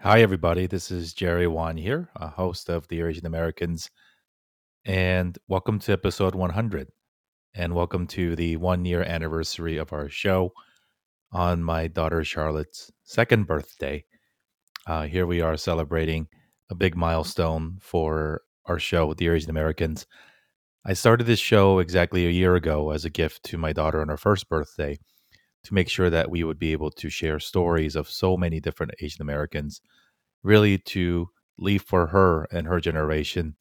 Hi, everybody. This is Jerry Won here, a host of Dear Asian Americans, and welcome to episode 100. And welcome to the one year anniversary of our show on my daughter Charlotte's second birthday. Uh, here we are celebrating a big milestone for our show, Dear Asian Americans. I started this show exactly a year ago as a gift to my daughter on her first birthday to make sure that we would be able to share stories of so many different Asian Americans, really to leave for her and her generation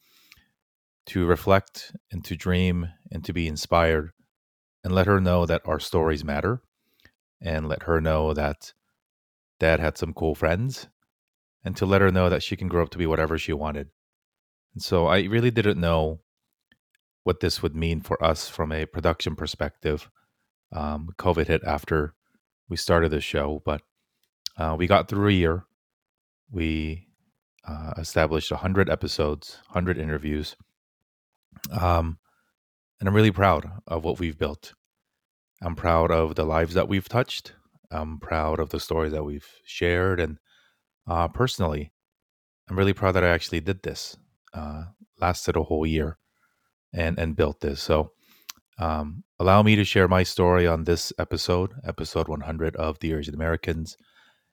to reflect and to dream and to be inspired and let her know that our stories matter and let her know that dad had some cool friends and to let her know that she can grow up to be whatever she wanted. And so I really didn't know what this would mean for us from a production perspective. Um, COVID hit after we started the show, but uh, we got through a year. We uh, established 100 episodes, 100 interviews. Um, and I'm really proud of what we've built. I'm proud of the lives that we've touched. I'm proud of the stories that we've shared. And uh, personally, I'm really proud that I actually did this. Uh, lasted a whole year and and built this. So um, allow me to share my story on this episode, episode 100 of Dear Asian Americans.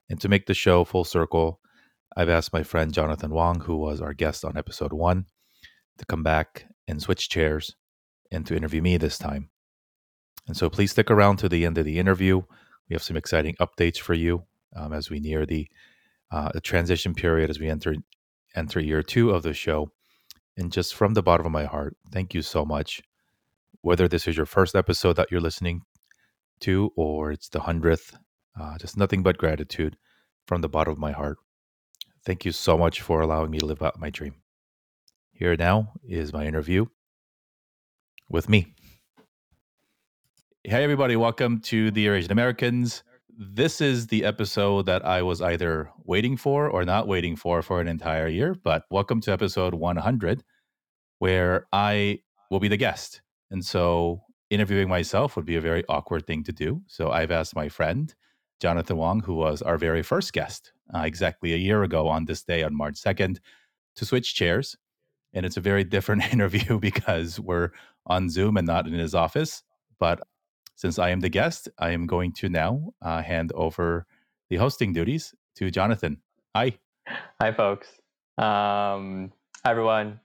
And to make the show full circle, I've asked my friend Jonathan Wong, who was our guest on episode one, to come back and switch chairs and to interview me this time. And so please stick around to the end of the interview. We have some exciting updates for you um, as we near the, uh, the transition period as we enter enter year two of the show. And just from the bottom of my heart, thank you so much. Whether this is your first episode that you're listening to or it's the hundredth, uh, just nothing but gratitude from the bottom of my heart. Thank you so much for allowing me to live out my dream. Here now is my interview with me. Hey, everybody, welcome to Dear Asian Americans. This is the episode that I was either waiting for or not waiting for for an entire year, but welcome to episode 100, where I will be the guest. And so interviewing myself would be a very awkward thing to do. So I've asked my friend, Jonathan Wong, who was our very first guest uh, exactly a year ago on this day, on March 2nd, to switch chairs. And it's a very different interview because we're on Zoom and not in his office. But since I am the guest, I am going to now uh, hand over the hosting duties to Jonathan. Hi. Hi, folks. Um, hi, everyone.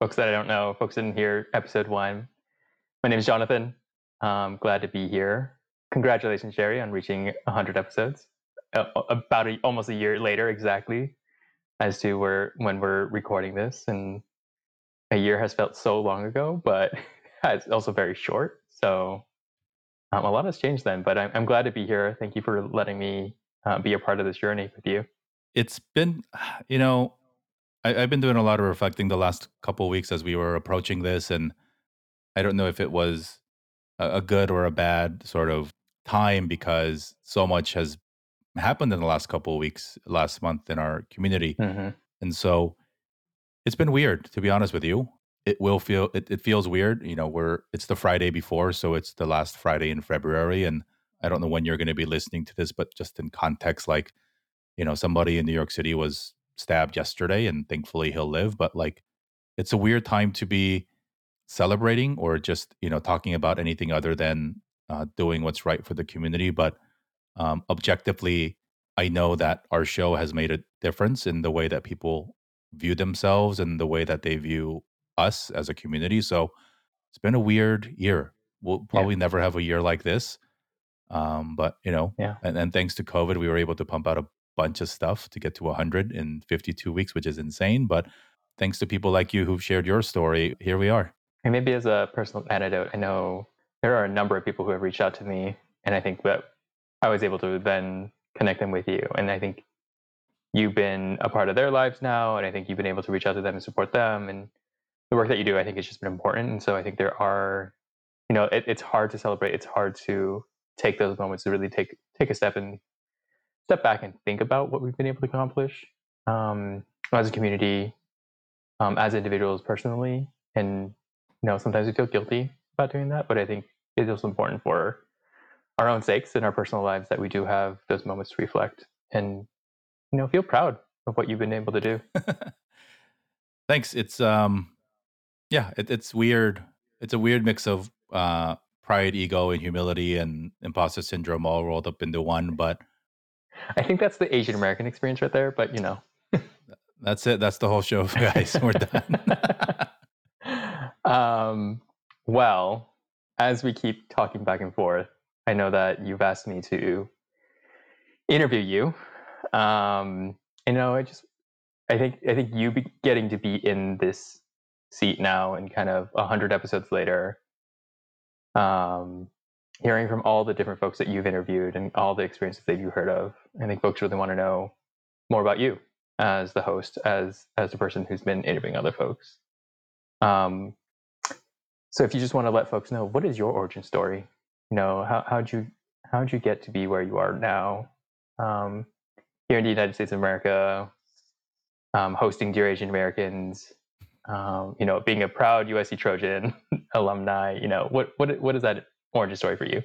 Folks that I don't know, folks didn't hear episode one. My name is Jonathan. I'm glad to be here. Congratulations, Jerry, on reaching 100 episodes. Uh, about a, almost a year later, exactly, as to where when we're recording this, and a year has felt so long ago, but it's also very short. So um, a lot has changed then, but I'm, I'm, glad to be here. Thank you for letting me uh, be a part of this journey with you. It's been, you know, I, have been doing a lot of reflecting the last couple weeks as we were approaching this, and I don't know if it was a, a good or a bad sort of time because so much has happened in the last couple of weeks, last month in our community, mm-hmm. and so it's been weird to be honest with you it will feel it, it feels weird you know we're it's the friday before so it's the last friday in february and i don't know when you're going to be listening to this but just in context like you know somebody in new york city was stabbed yesterday and thankfully he'll live but like it's a weird time to be celebrating or just you know talking about anything other than uh, doing what's right for the community but um, objectively i know that our show has made a difference in the way that people view themselves and the way that they view us as a community. So it's been a weird year. We'll probably yeah. never have a year like this. Um, but you know, yeah. And then thanks to COVID, we were able to pump out a bunch of stuff to get to 100 in 52 weeks, which is insane. But thanks to people like you who've shared your story, here we are. And maybe as a personal anecdote, I know there are a number of people who have reached out to me, and I think that I was able to then connect them with you. And I think you've been a part of their lives now, and I think you've been able to reach out to them and support them. And the work that you do, I think, has just been important. And so I think there are, you know, it, it's hard to celebrate. It's hard to take those moments to really take take a step and step back and think about what we've been able to accomplish um, as a community, um, as individuals personally. And you know, sometimes we feel guilty about doing that, but I think it's also important for our own sakes in our personal lives that we do have those moments to reflect and you know feel proud of what you've been able to do. Thanks. It's um, yeah, it, it's weird. It's a weird mix of uh, pride, ego, and humility, and imposter syndrome all rolled up into one. But I think that's the Asian American experience right there. But you know, that's it. That's the whole show, guys. We're done. um, well, as we keep talking back and forth, I know that you've asked me to interview you. Um, you know, I just, I think, I think you be getting to be in this seat now, and kind of a hundred episodes later, um, hearing from all the different folks that you've interviewed and all the experiences that you've heard of, I think folks really want to know more about you as the host, as as the person who's been interviewing other folks. Um, so if you just want to let folks know, what is your origin story? You know, how how'd you how'd you get to be where you are now, um, here in the United States of America, um, hosting Dear Asian Americans, um, you know, being a proud USC Trojan alumni. You know, what what what is that origin story for you?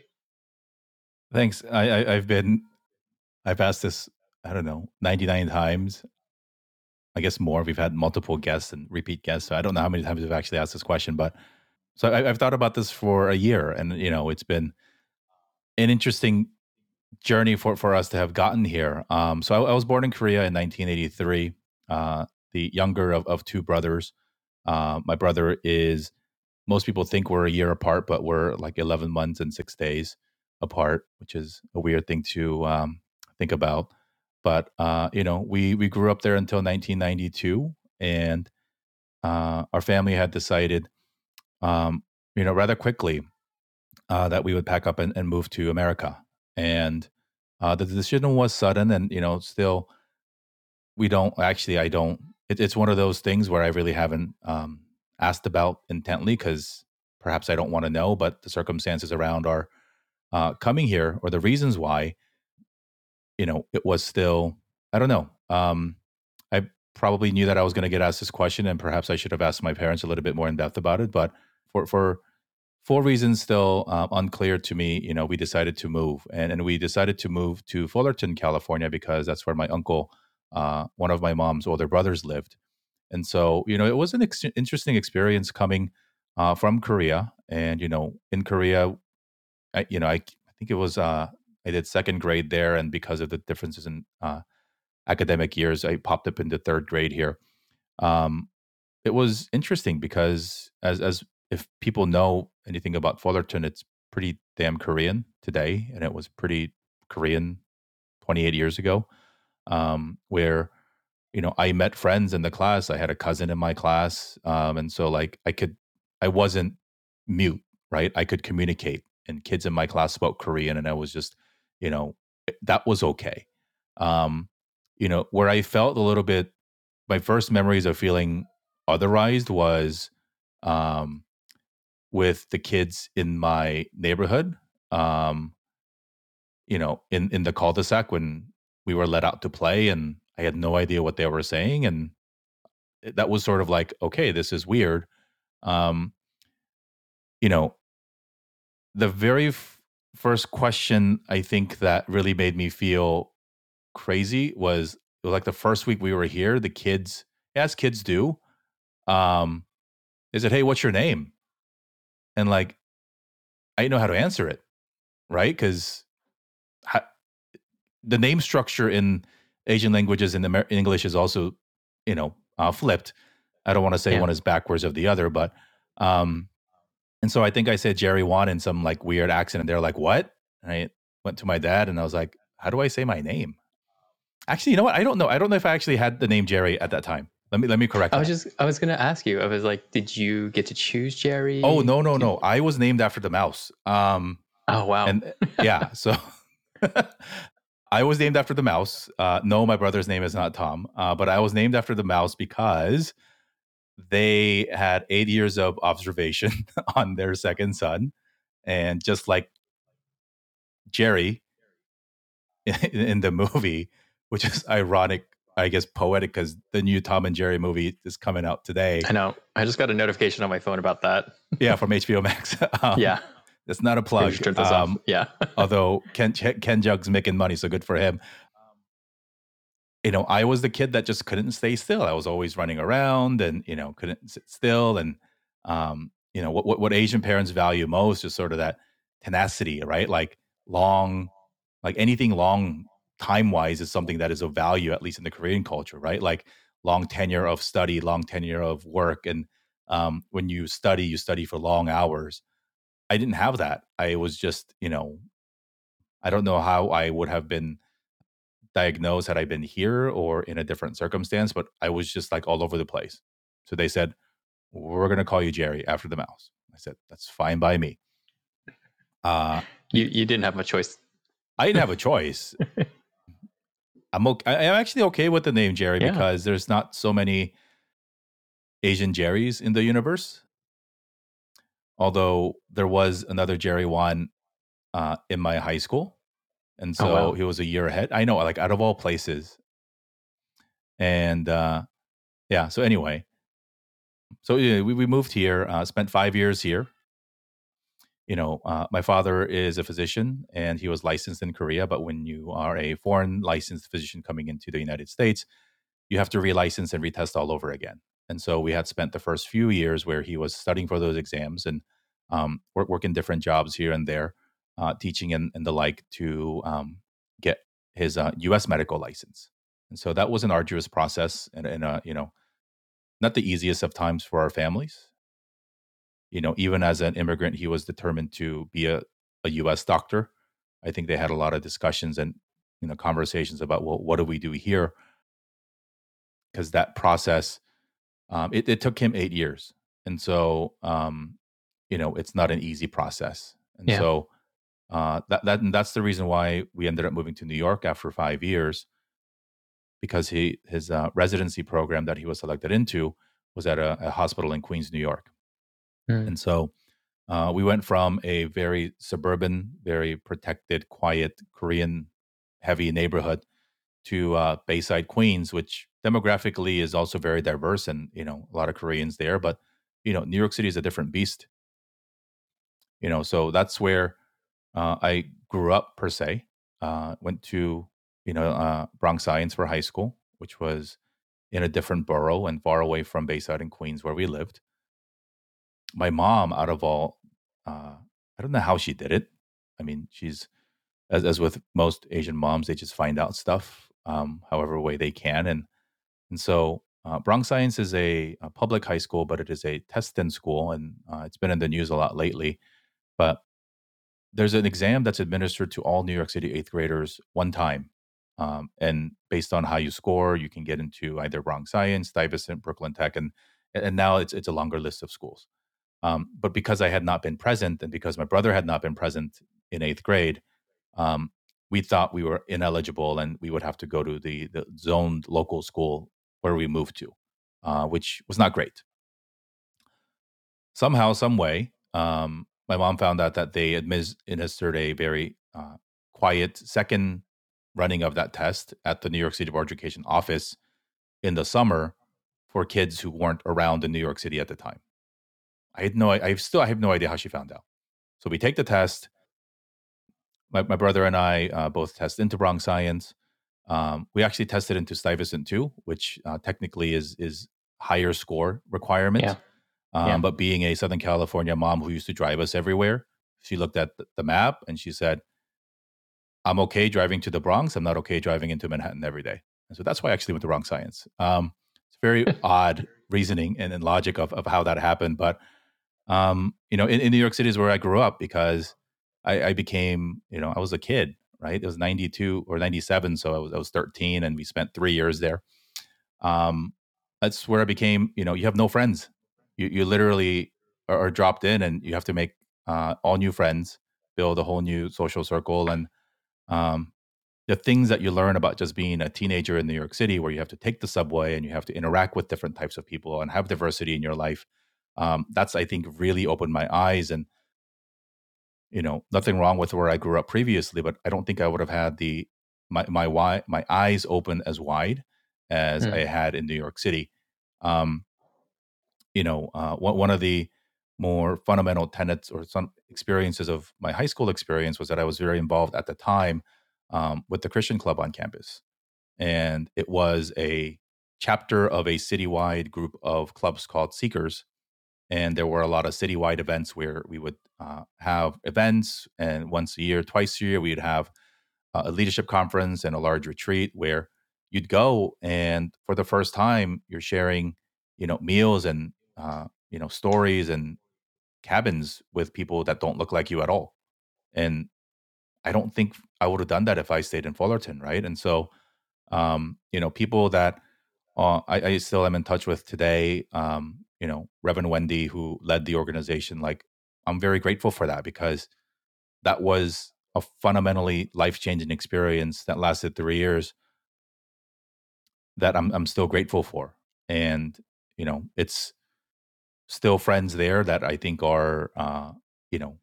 Thanks. I, I I've been I've asked this I don't know ninety nine times. I guess more. We've had multiple guests and repeat guests, so I don't know how many times we've actually asked this question, but so I, have thought about this for a year, and you know, it's been an interesting journey for for us to have gotten here. Um, so I, I was born in Korea in 1983, uh, the younger of, of two brothers. Uh, my brother is. Most people think we're a year apart, but we're like 11 months and six days apart, which is a weird thing to um, think about. But uh, you know, we we grew up there until 1992, and uh, our family had decided um, you know, rather quickly uh, that we would pack up and, and move to America. And uh, the decision was sudden, and you know, still, we don't actually. I don't. It, it's one of those things where I really haven't um, asked about intently because perhaps I don't want to know. But the circumstances around our uh, coming here, or the reasons why, you know, it was still. I don't know. Um, I probably knew that I was going to get asked this question, and perhaps I should have asked my parents a little bit more in depth about it. But for for four reasons still uh, unclear to me, you know, we decided to move, and and we decided to move to Fullerton, California, because that's where my uncle, uh, one of my mom's older brothers, lived, and so you know, it was an ex- interesting experience coming uh, from Korea, and you know, in Korea, I, you know, I, I think it was uh, I did second grade there, and because of the differences in uh, academic years, I popped up into third grade here. Um, it was interesting because as as if people know anything about Fullerton, it's pretty damn Korean today, and it was pretty Korean 28 years ago, um, where you know I met friends in the class. I had a cousin in my class, um, and so like I could, I wasn't mute, right? I could communicate, and kids in my class spoke Korean, and I was just, you know, that was okay. Um, you know, where I felt a little bit, my first memories of feeling otherized was um, with the kids in my neighborhood. Um, you know, in in the cul-de-sac when we were let out to play, and I had no idea what they were saying, and that was sort of like, okay, this is weird. Um, you know, the very f- first question I think that really made me feel crazy was it was like the first week we were here. The kids, as kids do, um, they said, "Hey, what's your name?" And like I didn't know how to answer it, right? Because the name structure in Asian languages in, Amer- English is also, you know, uh, flipped. I don't want to say yeah. one is backwards of the other, but um, and so I think I said Jerry Won in some like weird accent, and they're like, "What?" And I went to my dad, and I was like, "How do I say my name?" Actually, you know what? I don't know. I don't know if I actually had the name Jerry at that time. Let me let me correct. I was just I was gonna ask you. I was like, did you get to choose Jerry? Oh no no no! I was named after the mouse. Um. Oh wow. And yeah, so I was named after the mouse. Uh, no, my brother's name is not Tom, uh, but I was named after the mouse because they had eight years of observation on their second son, and just like Jerry in, in the movie, which is ironic I guess poetic because the new Tom and Jerry movie is coming out today. I know. I just got a notification on my phone about that. yeah, from HBO Max. um, yeah, it's not a plug. Um, yeah. although Ken Ken Jeong's making money, so good for him. you know, I was the kid that just couldn't stay still. I was always running around and, you know, couldn't sit still. And, um, you know, what, what, what Asian parents value most is sort of that tenacity, right? Like long, like anything long time wise is something that is of value, at least in the Korean culture, right? Like long tenure of study, long tenure of work. And um, when you study, you study for long hours. I didn't have that. I was just, you know, I don't know how I would have been diagnosed had I been here or in a different circumstance, but I was just like all over the place. So they said, We're going to call you Jerry after the mouse. I said, That's fine by me. Uh, you, you didn't have a choice. I didn't have a choice. I'm okay. I'm actually okay with the name Jerry yeah. because there's not so many Asian Jerrys in the universe. Although there was another Jerry Won uh, in my high school, and oh, so oh, wow. he was a year ahead. I know, like out of all places. And uh, yeah, so anyway, so yeah, we we moved here, uh, spent five years here. You know, uh, my father is a physician and he was licensed in Korea. But when you are a foreign licensed physician coming into the United States, you have to relicense and retest all over again. And so we had spent the first few years where he was studying for those exams and um, work, working different jobs here and there uh, teaching and, and, the like to um, get his uh, U.S. medical license. And so that was an arduous process, and, and uh, you know, not the easiest of times for our families. You know, even as an immigrant, he was determined to be a, a U.S. doctor. I think they had a lot of discussions and you know conversations about well, what do we do here? Because that process, um, it, it, took him eight years, and so um, you know it's not an easy process. And yeah. so uh, that, that that's the reason why we ended up moving to New York after five years, because he his uh, residency program that he was selected into was at a, a hospital in Queens, New York, mm. and so uh, we went from a very suburban, very protected, quiet Korean heavy neighborhood to uh, Bayside, Queens, which demographically is also very diverse, and you know a lot of Koreans there. But you know, New York City is a different beast. You know, so that's where uh, I grew up per se. Uh, went to you know uh, Bronx Science for high school, which was in a different borough and far away from Bayside and Queens where we lived. My mom, out of all, uh, I don't know how she did it. I mean, she's as as with most Asian moms, they just find out stuff um, however way they can, and and so uh, Bronx Science is a, a, public high school, but it is a test-in school, and uh, it's been in the news a lot lately. But there's an exam that's administered to all New York City eighth graders one time. Um, and based on how you score, you can get into either Bronx Science, Stuyvesant, Brooklyn Tech, and and now it's it's a longer list of schools. Um, but because I had not been present, and because my brother had not been present in eighth grade, um, we thought we were ineligible, and we would have to go to the the zoned local school where we moved to, uh, which was not great. Somehow, some way, um, my mom found out that they administered a very uh, quiet second running of that test at the New York City Board of Education office in the summer for kids who weren't around in New York City at the time. I had no, I still, I have no idea how she found out. So we take the test. My, my brother and I uh, both test into Bronx Science. Um, we actually tested into Stuyvesant too, which uh, technically is is higher score requirement. Yeah. Um, yeah. But being a Southern California mom who used to drive us everywhere, she looked at the map and she said, I'm okay driving to the Bronx. I'm not okay driving into Manhattan every day. And so that's why I actually went to Bronx Science. Um, it's very odd reasoning and, and, logic of, of how that happened. But, um, you know, in, in, New York City is where I grew up because I, I, became, you know, I was a kid, right? It was 92 or 97. So I was, I was 13 and we spent three years there. Um, that's where I became, you know, you have no friends you, you literally are, are dropped in and you have to make uh, all new friends, build a whole new social circle. And um, the things that you learn about just being a teenager in New York City, where you have to take the subway and you have to interact with different types of people and have diversity in your life, um, that's, I think, really opened my eyes. And, you know, nothing wrong with where I grew up previously, but I don't think I would have had the, my, my, my eyes open as wide as mm. I had in New York City. Um, you know, uh, one of the more fundamental tenets or some experiences of my high school experience was that I was very involved at the time um, with the Christian club on campus. and it was a chapter of a citywide group of clubs called Seekers. And there were a lot of citywide events where we would uh, have events, and once a year, twice a year, we'd have uh, a leadership conference and a large retreat where you'd go, and for the first time, you're sharing, you know, meals and uh, you know stories and cabins with people that don't look like you at all. And I don't think I would have done that if I stayed in Fullerton, right? And so, um, you know, people that uh, I, I, still am in touch with today, um, you know, Reverend Wendy, who led the organization, like, I'm very grateful for that because that was a fundamentally life changing experience that lasted three years that I'm, I'm still grateful for. And, you know, it's still friends there that I think are, uh, you know,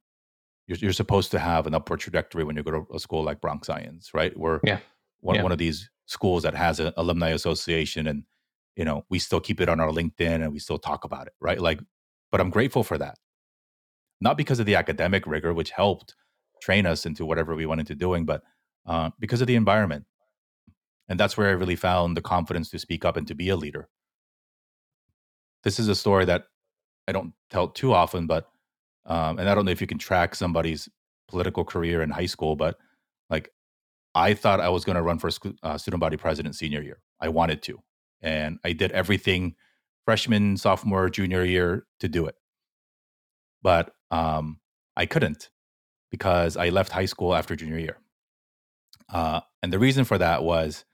you're, you're supposed to have an upward trajectory when you go to a school like Bronx Science, right? We're yeah. one, yeah. one of these schools that has an alumni association and, you know, we still keep it on our LinkedIn and we still talk about it, right? Like, but I'm grateful for that. Not because of the academic rigor, which helped train us into whatever we went into doing, but uh, because of the environment. And that's where I really found the confidence to speak up and to be a leader. This is a story that I don't tell too often, but um, and I don't know if you can track somebody's political career in high school, but like I thought I was going to run for uh, student body president senior year. I wanted to, and I did everything freshman, sophomore, junior year to do it, but um, I couldn't because I left high school after junior year. Uh, and the reason for that was,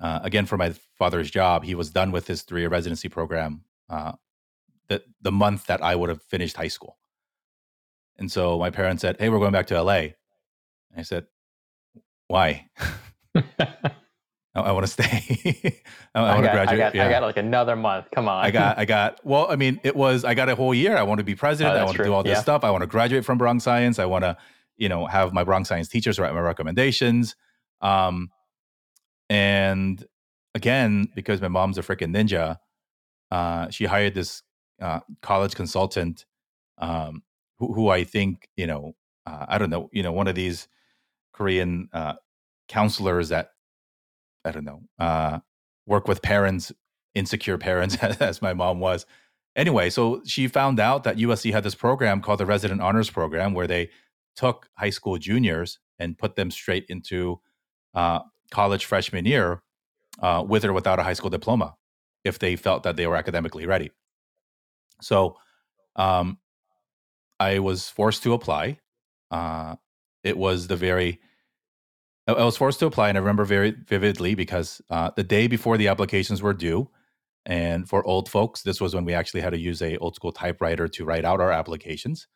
uh, again, for my father's job, he was done with his three-year residency program uh, the the month that I would have finished high school. And so my parents said, Hey, we're going back to LA. And I said, Why? I, I want to stay. I, I, want to graduate. I got, yeah. I got like another month. Come on. I got, I got, well, I mean, it was, I got a whole year. I want to be president. Oh, I want to do all this yeah. stuff. I want to graduate from Bronx Science. I want to, you know, have my Bronx Science teachers write my recommendations. Um, and again, because my mom's a freaking ninja, uh, she hired this uh, college consultant um, who, who I think you know uh, I don't know you know one of these Korean uh, counselors that I don't know uh, work with parents insecure parents as my mom was. Anyway, so she found out that USC had this program called the Resident Honors Program where they took high school juniors and put them straight into uh, college freshman year uh, with or without a high school diploma if they felt that they were academically ready. So um, I was forced to apply. Uh, it was the very I was forced to apply, and I remember very vividly because uh, the day before the applications were due, and for old folks, this was when we actually had to use a old school typewriter to write out our applications.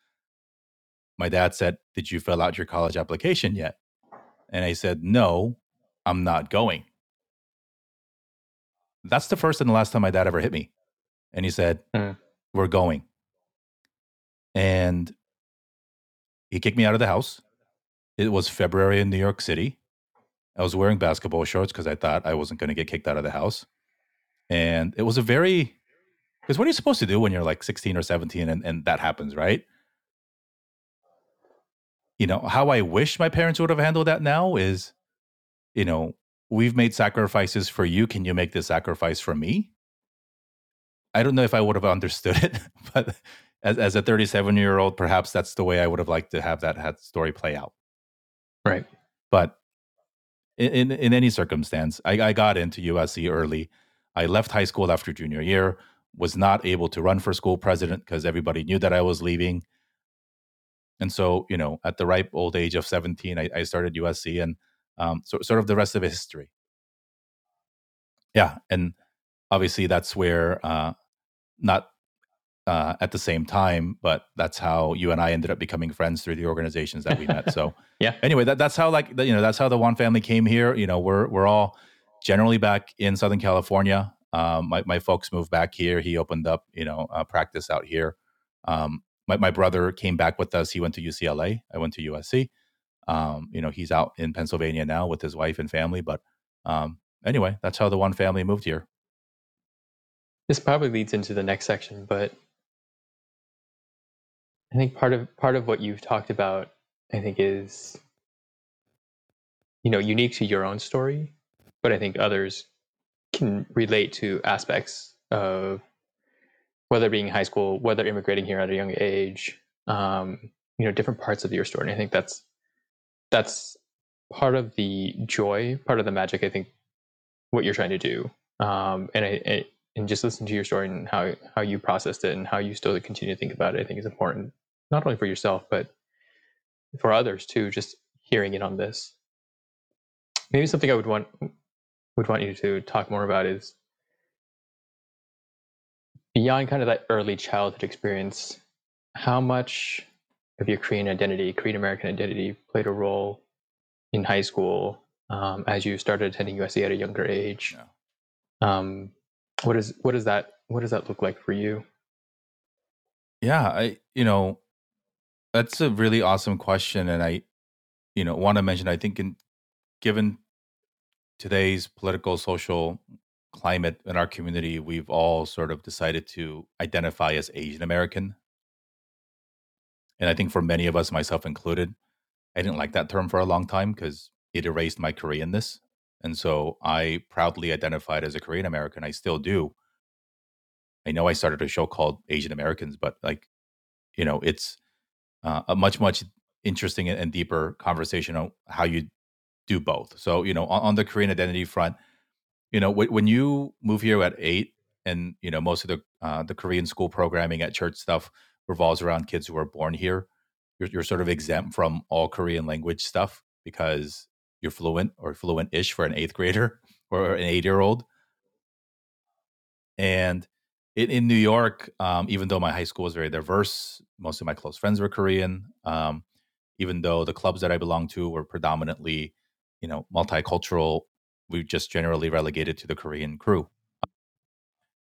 My dad said, "Did you fill out your college application yet?" And I said, "No, I'm not going." That's the first and the last time my dad ever hit me. And he said, mm. "We're going." and he kicked me out of the house. It was February in New York City. I was wearing basketball shorts because I thought I wasn't going to get kicked out of the house. And it was a very, because what are you supposed to do when you're like 16 or 17 and, and that happens, right? You know, how I wish my parents would have handled that now is, you know, we've made sacrifices for you. Can you make this sacrifice for me? I don't know if I would have understood it, but as, as a 37 year old, perhaps that's the way I would have liked to have that story play out. Right. But in, in, any circumstance, I, I got into USC early. I left high school after junior year, was not able to run for school president because everybody knew that I was leaving. And so, you know, at the ripe old age of 17, I, I started USC and um, so, sort of the rest of history. Yeah. And obviously, that's where uh, not uh, at the same time, but that's how you and I ended up becoming friends through the organizations that we met. So yeah. Anyway, that, that's how like you know that's how the Won family came here. You know, we're we're all generally back in Southern California. Um, my my folks moved back here. He opened up you know a practice out here. Um, my my brother came back with us. He went to UCLA. I went to USC. Um, you know, he's out in Pennsylvania now with his wife and family. But um, anyway, that's how the Won family moved here. This probably leads into the next section, but I think part of part of what you've talked about, I think, is you know unique to your own story, but I think others can relate to aspects of whether being in high school, whether immigrating here at a young age, um, you know, different parts of your story. And I think that's that's part of the joy, part of the magic. I think what you're trying to do, um, and I, and just listen to your story and how how you processed it and how you still continue to think about it. I think is important, not only for yourself but for others too. Just hearing it on this. Maybe something I would want would want you to talk more about is beyond kind of that early childhood experience. How much of your Korean identity, Korean American identity, played a role in high school um, as you started attending USC at a younger age? Yeah. Um, what is what does that what does that look like for you? Yeah, I you know that's a really awesome question, and I you know want to mention I think in given today's political social climate in our community, we've all sort of decided to identify as Asian American. And I think for many of us, myself included, I didn't like that term for a long time because it erased my Koreanness. And so I proudly identified as a Korean American. I still do. I know I started a show called Asian Americans, but like, you know, it's uh, a much, much interesting and deeper conversation on how you do both. So, you know, on, on the Korean identity front, you know, w- when you move here at eight, and you know, most of the uh, the Korean school programming at church stuff revolves around kids who are born here. You're, you're sort of exempt from all Korean language stuff because you're fluent or fluent-ish for an eighth grader or an eight-year-old. And in, in New York, um, even though my high school was very diverse, most of my close friends were Korean. Um, even though the clubs that I belonged to were predominantly, you know, multicultural, we just generally relegated to the Korean crew.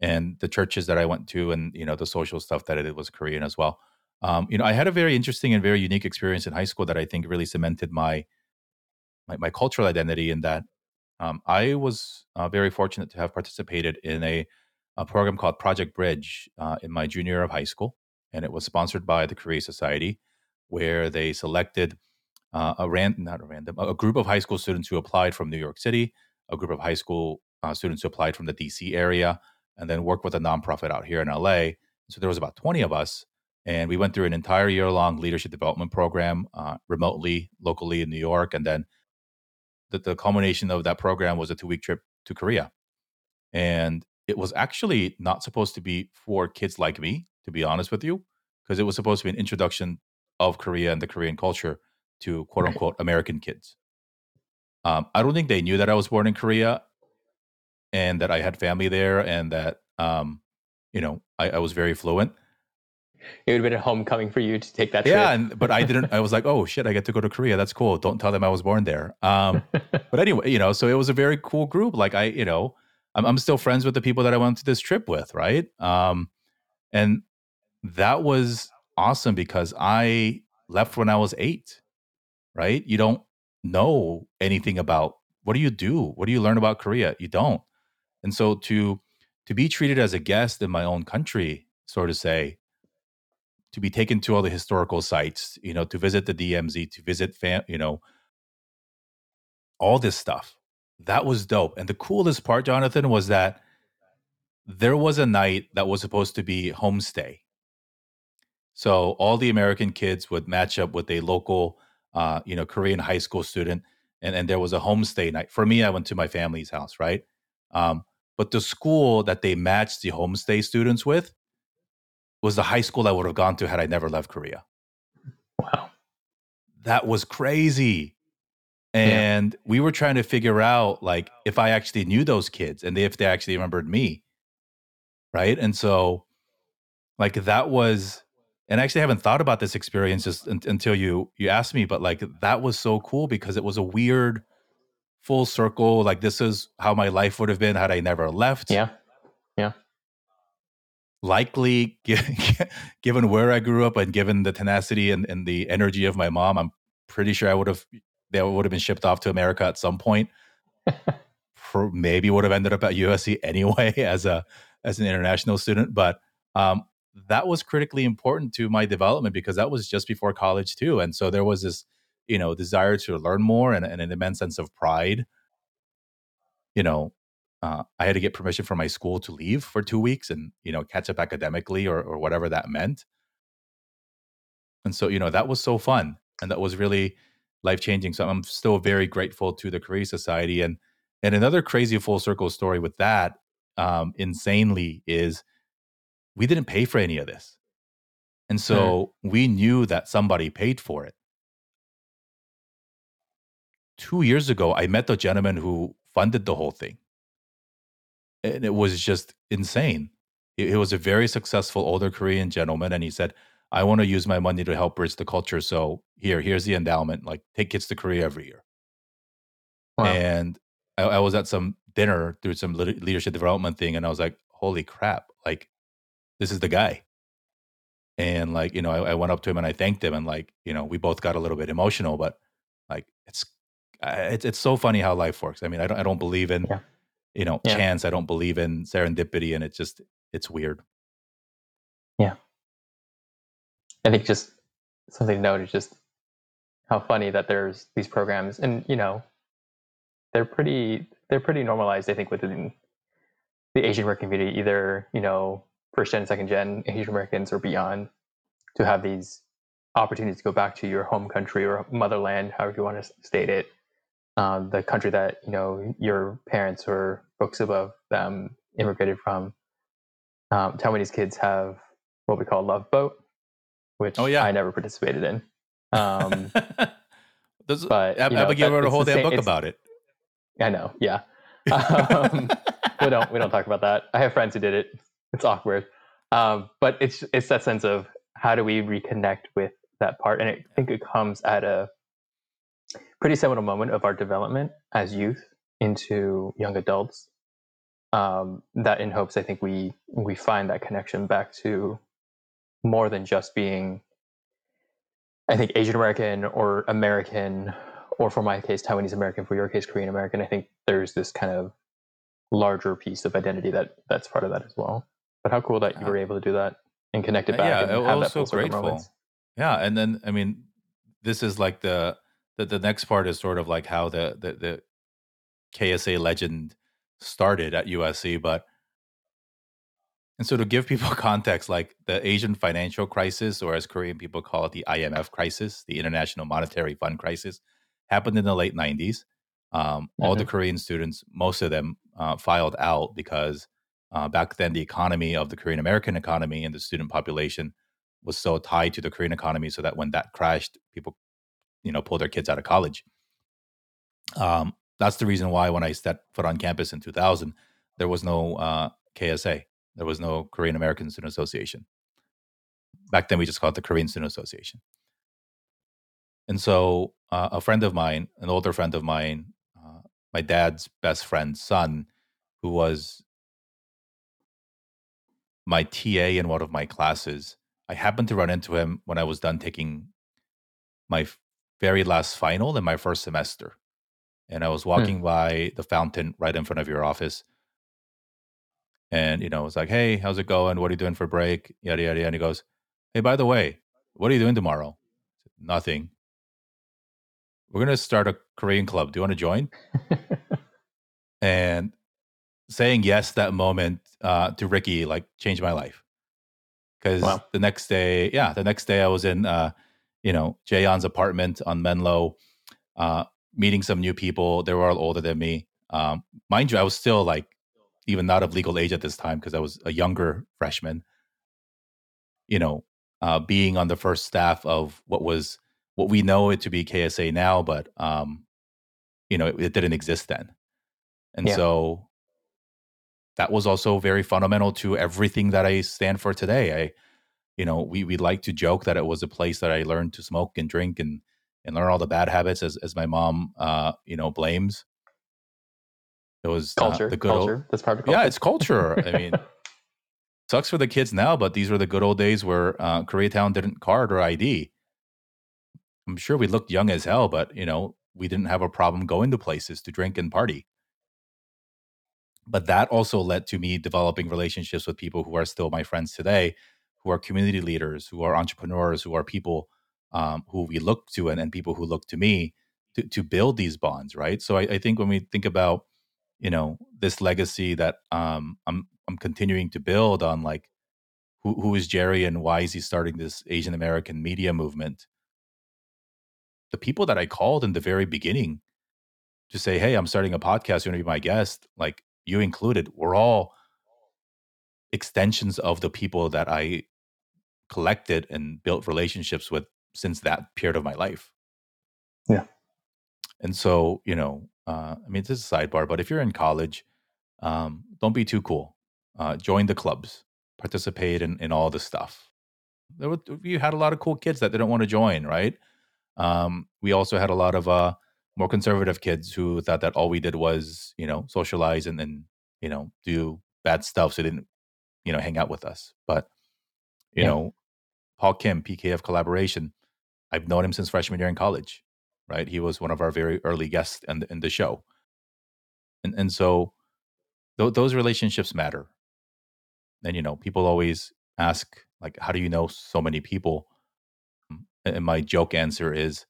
And the churches that I went to, and you know, the social stuff that I did was Korean as well. Um, you know, I had a very interesting and very unique experience in high school that I think really cemented my my, my cultural identity in that um, I was uh, very fortunate to have participated in a, a program called Project Bridge uh, in my junior year of high school. And it was sponsored by the Korea Society, where they selected uh, a random, not a random, a group of high school students who applied from New York City, a group of high school uh, students who applied from the DC area, and then worked with a nonprofit out here in LA. So there was about 20 of us. And we went through an entire year long leadership development program uh, remotely, locally in New York, and then the, the culmination of that program was a two week trip to Korea. And it was actually not supposed to be for kids like me, to be honest with you, because it was supposed to be an introduction of Korea and the Korean culture to quote unquote American kids. Um, I don't think they knew that I was born in Korea and that I had family there and that, um, you know, I, I was very fluent it would have been a homecoming for you to take that trip. Yeah, and, but I didn't. I was like, oh shit, I get to go to Korea. That's cool. Don't tell them I was born there. Um, but anyway, you know, so it was a very cool group. Like I, you know, I'm, I'm still friends with the people that I went to this trip with, right? Um, and that was awesome because I left when I was eight. Right? You don't know anything about what do you do? What do you learn about Korea? You don't. And so to to be treated as a guest in my own country, sort of say, to be taken to all the historical sites, you know, to visit the DMZ, to visit, fam- you know, all this stuff. That was dope. And the coolest part, Jonathan, was that there was a night that was supposed to be homestay. So all the American kids would match up with a local, uh, you know, Korean high school student, and and there was a homestay night. For me, I went to my family's house, right? Um, but the school that they matched the homestay students with was the high school I would have gone to had I never left Korea. Wow. That was crazy. And yeah. we were trying to figure out like if I actually knew those kids and if they actually remembered me. Right. And so like that was and I actually haven't thought about this experience just un- until you you asked me, but like that was so cool because it was a weird full circle. Like this is how my life would have been had I never left. Yeah. Yeah likely given where I grew up and given the tenacity and, and the energy of my mom, I'm pretty sure I would have they would have been shipped off to America at some point. Maybe would have ended up at USC anyway as a as an international student, but um, that was critically important to my development because that was just before college too, and so there was this you know desire to learn more and, and an immense sense of pride you know, uh, I had to get permission from my school to leave for two weeks and you know catch up academically or or whatever that meant. And so you know that was so fun and that was really life changing. So I'm still very grateful to the Korea Society and and another crazy full circle story with that, um, insanely, is we didn't pay for any of this. And Hmm. so we knew that somebody paid for it. Two years ago, I met the gentleman who funded the whole thing. And it was just insane. He was a very successful older Korean gentleman. And he said, I want to use my money to help bridge the culture. So here, here's the endowment. Like, take kids to Korea every year. Wow. and I, I was at some dinner through some leadership development thing and i was like holy crap like this is the guy and like you know I, I went up to him and i thanked him and like you know we both got a little bit emotional but like it's it's, it's so funny how life works i mean i don't i don't believe in Yeah. You know Yeah. chance i don't believe in serendipity and it just it's weird Yeah. I think just something to note is just how funny that there's these programs, and you know, they're pretty they're pretty normalized. I think within the Asian American community, either you know first gen, second gen Asian Americans or beyond, to have these opportunities to go back to your home country or motherland, however you want to state it, um, the country that you know your parents or folks above them immigrated from. Um, Taiwanese kids have what we call love boat, which Oh, yeah. I never participated in. Um, There's- but, Ab- you know, abigail wrote a whole damn same- book about it I know, yeah. Um, we don't we don't talk about that. I have friends who did it. It's awkward, um, but it's it's that sense of how do we reconnect with that part, and I think it comes at a pretty seminal moment of our development as youth into young adults. Um, that in hopes, I think we we find that connection back to more than just being, I think Asian American or American, or for my case Taiwanese American, for your case Korean American. I think there's this kind of larger piece of identity that that's part of that as well. But how cool that you Uh, were able to do that and connect it back yeah, and I was so grateful. moments. Yeah, and then I mean, this is like the the, the next part is sort of like how the, the the KSA legend started at USC, but and so to give people context, like the Asian financial crisis, or as Korean people call it, the IMF crisis, the International Monetary Fund crisis, happened in the late '90s. Um, All the Korean students, most of them, uh, filed out because uh, back then the economy of the Korean American economy and the student population was so tied to the Korean economy, so that when that crashed, people, you know, pull their kids out of college. Um, that's the reason why when I stepped foot on campus in 2000, there was no uh, KSA, there was no Korean American Student Association. Back then, we just called it the Korean Student Association. And so, uh, a friend of mine, an older friend of mine, uh, my dad's best friend's son, who was my TA in one of my classes, I happened to run into him when I was done taking my very last final in my first semester. And I was walking by the fountain right in front of your office. And, you know, it's like, hey, how's it going? What are you doing for break? Yada, yada, yada. And he goes, hey, by the way, what are you doing tomorrow? Said, Nothing. We're going to start a Korean club. Do you want to join? and saying yes that moment uh, to Ricky like changed my life because Wow. the next day, yeah, the next day I was in, uh, you know, Jaeon's apartment on Menlo, uh, meeting some new people. They were all older than me. Um, mind you, I was still like even not of legal age at this time because I was a younger freshman. You know, uh, being on the first staff of what was what we know it to be KSA now, but um, you know, it, it didn't exist then. And Yeah. so that was also very fundamental to everything that I stand for today. I, you know, we we like to joke that it was a place that I learned to smoke and drink and and learn all the bad habits as as my mom, uh, you know, blames. It was uh, culture, the good old- culture. That's part of culture. yeah, it's culture. I mean, sucks for the kids now, but these were the good old days where uh, Koreatown didn't card or ID. I'm sure we looked young as hell, but you know, we didn't have a problem going to places to drink and party. But that also led to me developing relationships with people who are still my friends today, who are community leaders, who are entrepreneurs, who are people um, who we look to, and, and people who look to me to, to build these bonds, right? So I, I think when we think about you know this legacy that um, I'm I'm continuing to build on like who who is Jerry and why is he starting this Asian American media movement? The people that I called in the very beginning to say, "Hey, I'm starting a podcast. You want to be my guest?" Like you included, we're all extensions of the people that I collected and built relationships with since that period of my life. Yeah. And so, you know, uh, I mean, this is a sidebar, but if you're in college, um, don't be too cool. Uh, join the clubs, participate in, in all the stuff. There were, you had a lot of cool kids that didn't want to join, right? Um, we also had a lot of uh, more conservative kids who thought that all we did was, you know, socialize and then, you know, do bad stuff. So they didn't, you know, hang out with us. But, you yeah. know, Paul Kim, PKF collaboration, I've known him since freshman year in college, right? He was one of our very early guests in the, in the show. And, and so th- those relationships matter. And, you know, people always ask, like, how do you know so many people? And my joke answer is,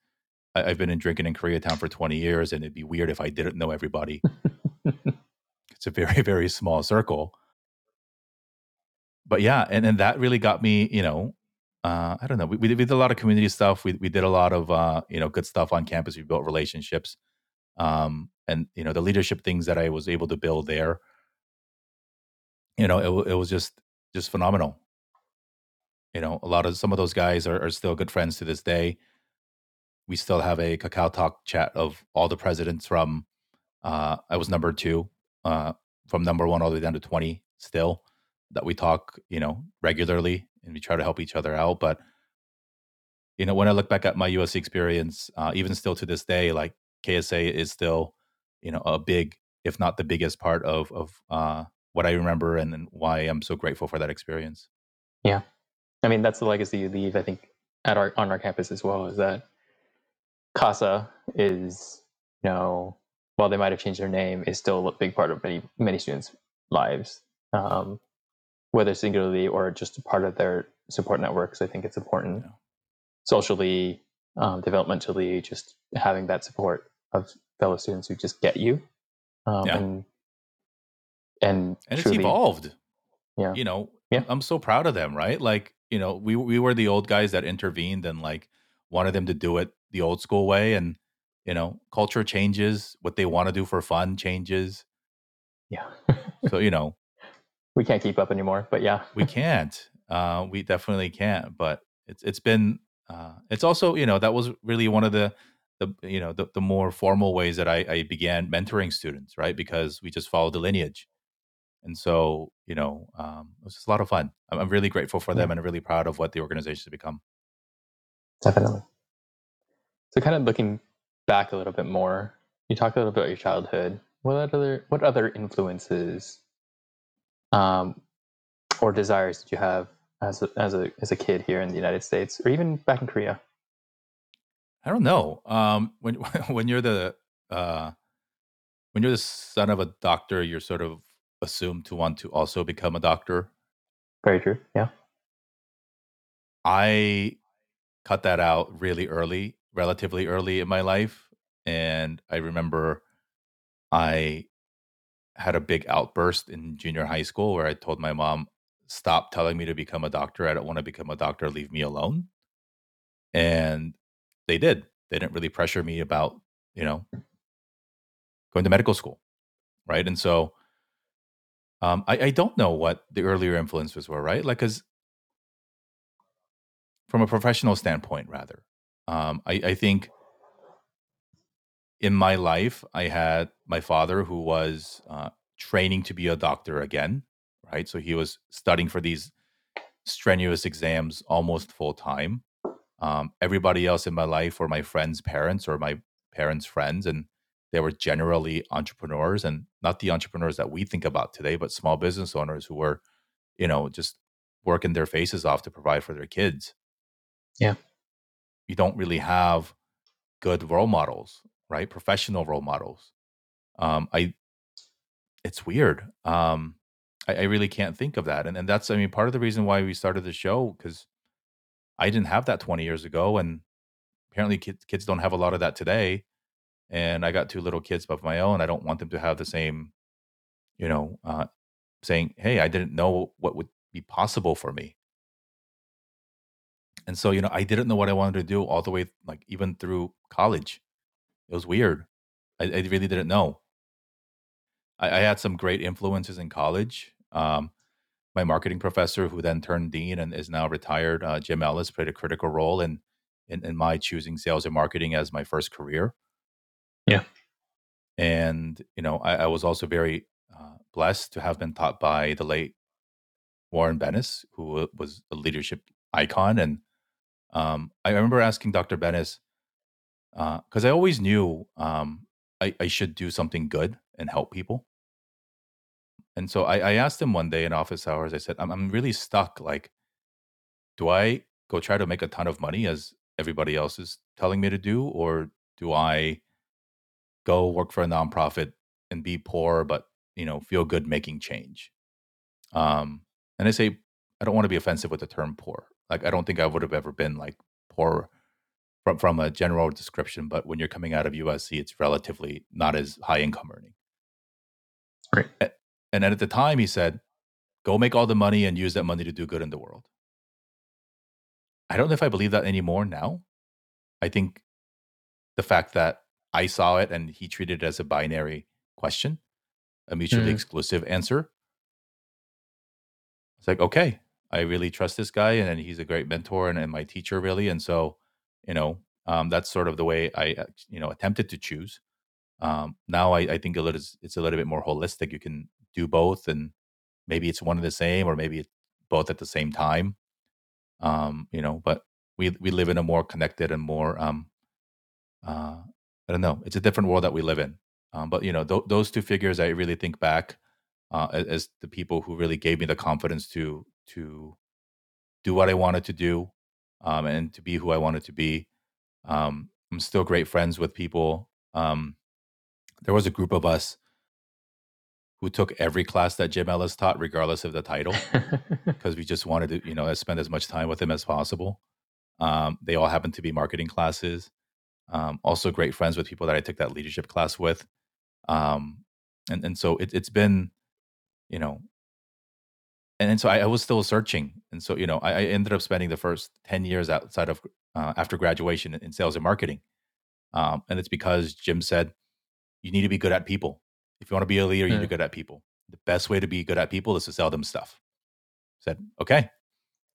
I- have been in drinking in Koreatown for 20 years, and it'd be weird if I didn't know everybody. it's a very, very small circle. But yeah, and, and that really got me, you know, uh, I don't know. We, we, did a lot of community stuff. We, we did a lot of, uh, you know, good stuff on campus. We built relationships. Um, and, you know, the leadership things that I was able to build there, you know, it, it was just, just phenomenal. You know, a lot of, some of those guys are, are still good friends to this day we still have a KakaoTalk chat of all the presidents from uh, I was number two, uh, from number one all the way down to twenty still that we talk, you know, regularly and we try to help each other out. But you know, when I look back at my USC experience, uh, even still to this day, like KSA is still, you know, a big, if not the biggest part of of uh, what I remember and, and why I'm so grateful for that experience. Yeah, I mean that's the legacy you leave. I think at our on our campus as well is that Casa is, you know, while they might have changed their name, is still a big part of many many students' lives, um, whether singularly or just a part of their support networks. I think it's important yeah. socially, um, developmentally, just having that support of fellow students who just get you, um, yeah. and and and truly, it's evolved. Yeah, you know, yeah. I'm so proud of them. Right, like you know, we we were the old guys that intervened and like wanted them to do it the old school way and you know culture changes what they want to do for fun changes yeah so you know we can't keep up anymore but yeah. We can't. Uh, we definitely can't but it's it's been uh, it's also you know that was really one of the the you know the, the more formal ways that I, I began mentoring students right? Because we just followed the lineage. And so you know um, it was just a lot of fun. I'm, I'm really grateful for them and i'm really proud of what the organization has become. Definitely. So, kind of looking back a little bit more, you talked a little bit about your childhood. What other what other influences um, or desires did you have as a, as a as a kid here in the United States, or even back in Korea? I don't know. Um, when when you're the uh, when you're the son of a doctor, you're sort of assumed to want to also become a doctor. Very true. Yeah. I cut that out really early relatively early in my life. And I remember I had a big outburst in junior high school where I told my mom, Stop telling me to become a doctor. I don't want to become a doctor. Leave me alone. And they did. They didn't really pressure me about, you know, going to medical school. Right. And so um, I, I don't know what the earlier influences were, right? Like, because from a professional standpoint, rather, um, I, I think in my life, I had my father who was uh, training to be a doctor again, right? So he was studying for these strenuous exams almost full time. Um, everybody else in my life were my friends' parents or my parents' friends, and they were generally entrepreneurs and not the entrepreneurs that we think about today, but small business owners who were, you know, just working their faces off to provide for their kids. Yeah you don't really have good role models, right? Professional role models. Um, I, it's weird. Um, I, I really can't think of that, and and that's I mean part of the reason why we started the show because I didn't have that 20 years ago, and apparently kids kids don't have a lot of that today. And I got two little kids of my own. I don't want them to have the same you know, uh, saying, "Hey, I didn't know what would be possible for me." And so, you know, I didn't know what I wanted to do all the way, like even through college. It was weird. I, I really didn't know. I, I, had some great influences in college. Um, my marketing professor, who then turned dean and is now retired, uh, Jim Ellis, played a critical role in, in, in my choosing sales and marketing as my first career. Yeah, and you know, I, I was also very uh, blessed to have been taught by the late Warren Bennis, who was a leadership icon. And um, I remember asking Dr. Bennis because uh, I always knew um, I, I, should do something good and help people. And so I, I, asked him one day in office hours. I said, I'm, I'm really stuck. Like, do I go try to make a ton of money as everybody else is telling me to do, or do I go work for a nonprofit and be poor but you know feel good making change? Um, and I say I don't want to be offensive with the term poor. Like I don't think I would have ever been like poor from from a general description, but when you're coming out of USC, it's relatively not as high income earning. Right. And then at the time, he said, "Go make all the money and use that money to do good in the world." I don't know if I believe that anymore now. I think the fact that I saw it and he treated it as a binary question, a mutually mm. exclusive answer. It's like, okay, I really trust this guy and he's a great mentor and, and my teacher really. And so, you know, um, that's sort of the way I, uh, you know, attempted to choose. Um, now I, I think a little, it's a little bit more holistic. You can do both and maybe it's one and the same, or maybe it's both at the same time. Um, you know, but we, we live in a more connected and more, um, uh, I don't know, it's a different world that we live in. Um, but you know, th- those two figures, I really think back uh, as, as the people who really gave me the confidence to to do what I wanted to do um, and to be who I wanted to be. Um, I'm still great friends with people. Um, there was a group of us who took every class that Jim Ellis taught, regardless of the title, because we just wanted to, you know, spend as much time with him as possible. Um, they all happened to be marketing classes. Um, also, great friends with people that I took that leadership class with. Um, and and so it, it's been, you know, and, and so I, I, was still searching, and so you know I, I, ended up spending the first ten years outside of uh, after graduation in sales and marketing, um, and it's because Jim said you need to be good at people. If you want to be a leader, you need to be good at people. The best way to be good at people is to sell them stuff. I said okay,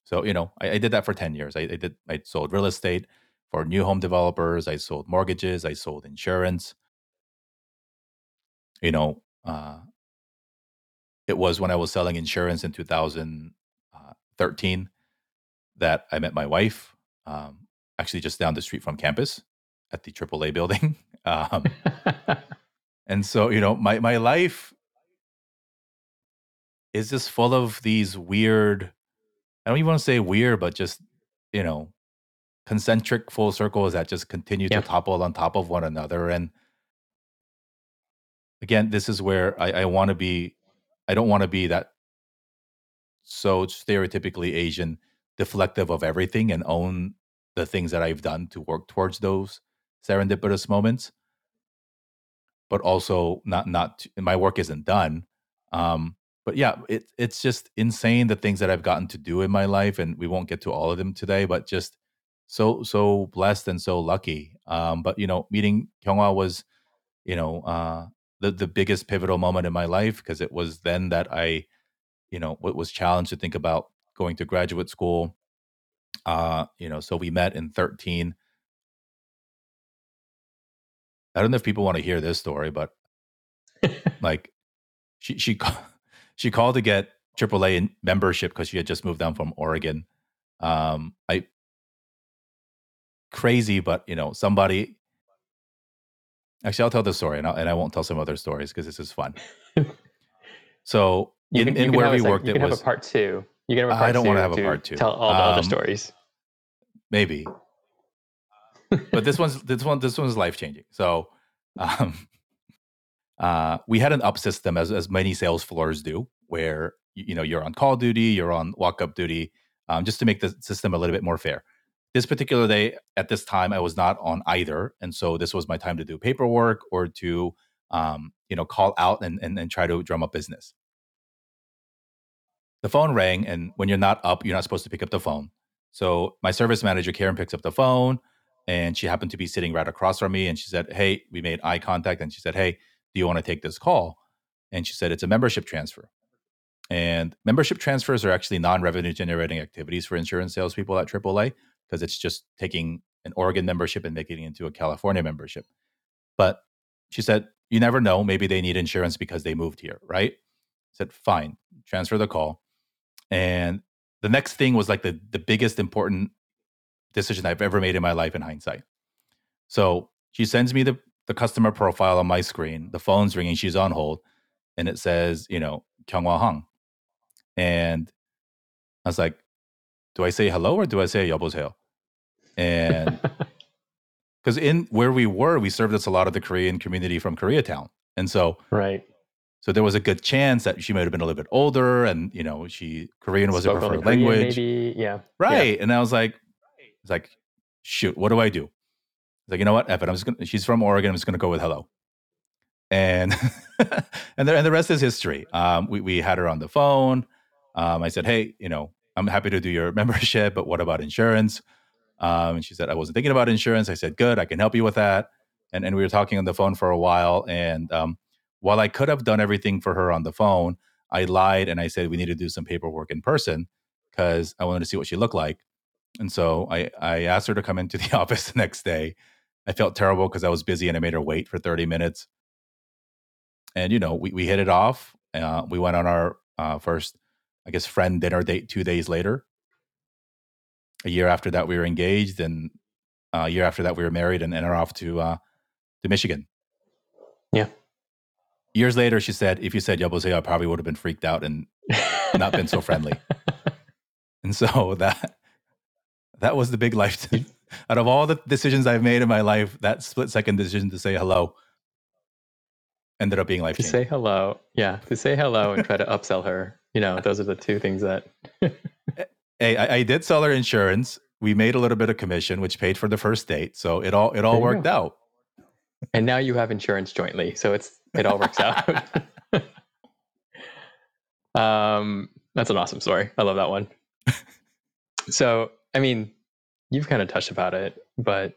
so you know I, I did that for ten years. I, I did I sold real estate for new home developers. I sold mortgages. I sold insurance. You know, uh, it was when I was selling insurance in 2013 that I met my wife, um, actually just down the street from campus at the AAA building. um, and so, you know, my, my life is just full of these weird, I don't even want to say weird, but just, you know, concentric full circles that just continue yeah. to topple on top of one another. And again, this is where I, I want to be I don't want to be that so stereotypically Asian, deflective of everything and own the things that I've done to work towards those serendipitous moments. But also not not my work isn't done. Um, but yeah, it, it's just insane the things that I've gotten to do in my life, and we won't get to all of them today. But just so so blessed and so lucky. Um, but you know, meeting Kyunghwa was, you know, uh, the the biggest pivotal moment in my life because it was then that I, you know, was challenged to think about going to graduate school. Uh, you know, so we met in 13. I don't know if people want to hear this story, but like she she she called to get AAA membership because she had just moved down from Oregon. Um, I crazy, but you know, somebody Actually, I'll tell this story, and, and I won't tell some other stories because this is fun. so, in, can, in where we worked, you it can was have a part two. You can have a part I don't want to have a part two. Tell all the um, other stories. Maybe, but this one's this one this one's life changing. So, um, uh, we had an up system as as many sales floors do, where you, know you're on call duty, you're on walk up duty, um, just to make the system a little bit more fair this particular day at this time i was not on either and so this was my time to do paperwork or to um, you know, call out and, and, and try to drum up business. The phone rang, and when you're not up, you're not supposed to pick up the phone. So my service manager, Karen, picks up the phone, and she happened to be sitting right across from me. And she said, Hey, we made eye contact. And she said, Hey, do you want to take this call? And she said, It's a membership transfer. And membership transfers are actually non revenue generating activities for insurance salespeople at AAA because it's just taking an Oregon membership and making it into a California membership. But she said, You never know. Maybe they need insurance because they moved here, right? I said, Fine, transfer the call. And the next thing was like the, the biggest important decision I've ever made in my life in hindsight. So she sends me the, the customer profile on my screen. The phone's ringing. She's on hold. And it says, you know, Kyunghwa Hong. And I was like, do I say hello or do I say hello And because in where we were, we served us a lot of the Korean community from Koreatown. And so, right. So there was a good chance that she might have been a little bit older, and you know, she Korean was her preferred language. Maybe. Yeah, right. Yeah. And I was like, it's like, shoot, what do I do? It's like, you know what, Evan, I'm just gonna. She's from Oregon. I'm just gonna go with hello and and the, and the rest is history. Um, we we had her on the phone. Um, I said, hey, you know, I'm happy to do your membership, but what about insurance? Um, and she said, I wasn't thinking about insurance. I said, good, I can help you with that. And and we were talking on the phone for a while. And um, while I could have done everything for her on the phone, I lied and I said we need to do some paperwork in person because I wanted to see what she looked like. And so I I asked her to come into the office the next day. I felt terrible because I was busy and I made her wait for 30 minutes. And you know we, we hit it off uh, we went on our uh, first i guess friend dinner date two days later. A year after that we were engaged and uh, a year after that we were married and, and are off to uh, to michigan. Yeah. Years later she said if you said yobose i probably would have been freaked out and not been so friendly. And so that that was the big life out of all the decisions i've made in my life that split second decision to say hello ended up being life to say hello yeah to say hello and try to upsell her you know those are the two things that hey I, I, did sell her insurance. We made a little bit of commission which paid for the first date. So it all it all worked go. out. And now you have insurance jointly. So it's it all works out. Um that's an awesome story. I love that one. So i mean you've kind of touched about it but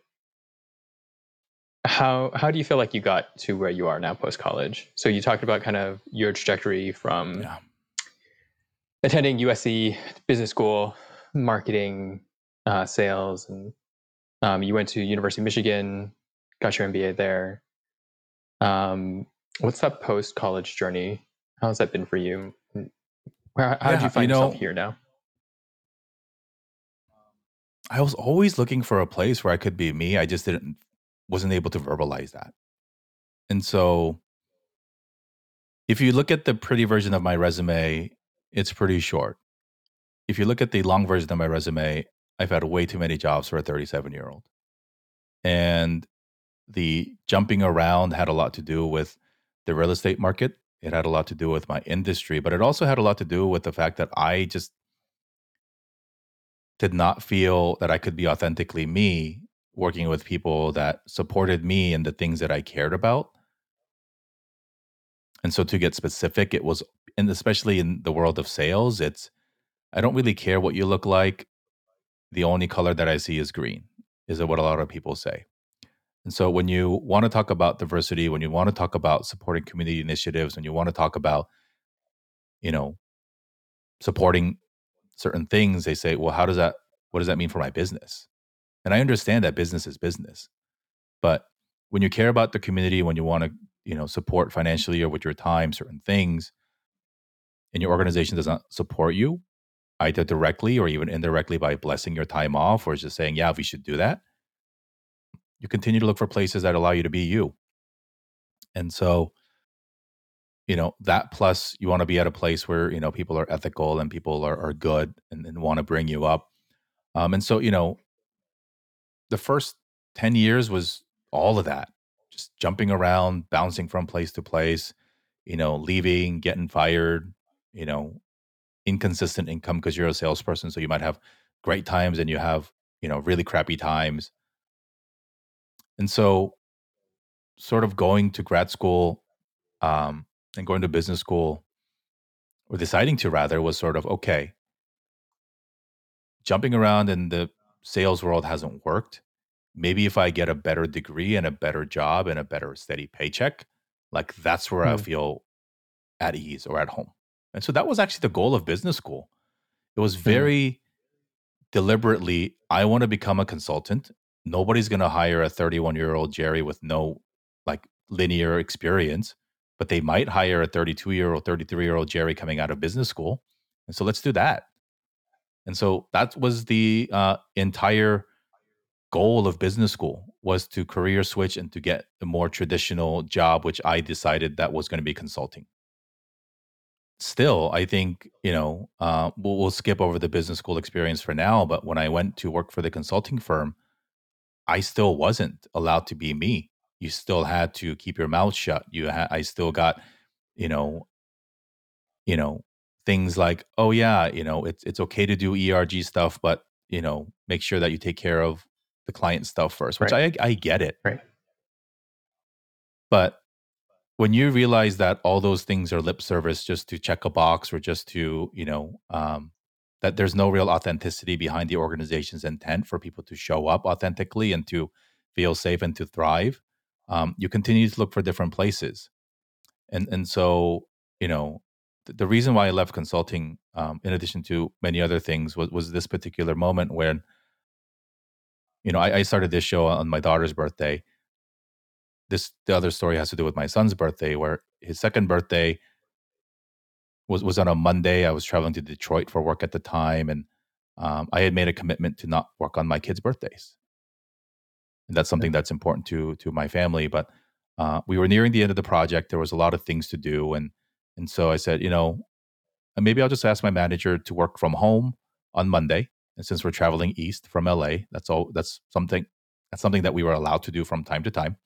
how how do you feel like you got to where you are now post college? So you talked about kind of your trajectory from yeah. attending USC business school, marketing, uh, sales, and um, you went to University of Michigan, got your MBA there. Um, what's that post college journey? How's that been for you? How, how yeah, did you find you know, yourself here now? I was always looking for a place where I could be me. I just didn't wasn't able to verbalize that. And so if you look at the pretty version of my resume, it's pretty short. If you look at the long version of my resume, I've had way too many jobs for a 37 year old. And the jumping around had a lot to do with the real estate market. It had a lot to do with my industry, but it also had a lot to do with the fact that I just did not feel that I could be authentically me working with people that supported me and the things that I cared about. And so to get specific, it was, and especially in the world of sales, it's, I don't really care what you look like. The only color that I see is green, is what a lot of people say. And so when you want to talk about diversity, when you want to talk about supporting community initiatives, when you want to talk about, you know, supporting certain things, they say, well, how does that, what does that mean for my business? And I understand that business is business. But when you care about the community, when you want to, you know, support financially or with your time certain things, and your organization does not support you, either directly or even indirectly by blessing your time off or just saying, yeah, we should do that, you continue to look for places that allow you to be you. And so, you know, that plus you want to be at a place where, you know, people are ethical and people are, are good and, and want to bring you up. Um, and so, you know, the first 10 years was all of that just jumping around bouncing from place to place you know leaving getting fired you know inconsistent income because you're a salesperson so you might have great times and you have you know really crappy times and so sort of going to grad school um, and going to business school, or deciding to rather, was sort of okay. Jumping around in the sales world hasn't worked. Maybe if I get a better degree and a better job and a better steady paycheck, like that's where I Mm. feel at ease or at home. And so that was actually the goal of business school. It was Mm. very deliberately, I want to become a consultant. Nobody's going to hire a 31 year old Jerry with no like linear experience, but they might hire a 32 year old, 33 year old Jerry coming out of business school. And so let's do that. And so that was the uh, entire goal of business school was to career switch and to get a more traditional job, which I decided that was going to be consulting. Still, I think you know uh, we'll, we'll skip over the business school experience for now. But when I went to work for the consulting firm, I still wasn't allowed to be me. You still had to keep your mouth shut. You, ha- I still got, you know, you know, things like, oh yeah, you know, it's it's okay to do ERG stuff, but you know, make sure that you take care of the client stuff first. Which Right. I I get it, Right. but when you realize that all those things are lip service just to check a box or just to you know um, that there's no real authenticity behind the organization's intent for people to show up authentically and to feel safe and to thrive um, you continue to look for different places. And and so you know th- the reason why i left consulting um, in addition to many other things was, was this particular moment when you know I, I started this show on my daughter's birthday. This the other story has to do with my son's birthday where his second birthday was was on a monday. I was traveling to detroit for work at the time and um, i had made a commitment to not work on my kids birthdays and that's something that's important to to my family but uh, we were nearing the end of the project there was a lot of things to do and and so i said you know uh, maybe i'll just ask my manager to work from home on monday and since we're traveling east from la that's all that's something that's something that we were allowed to do from time to time.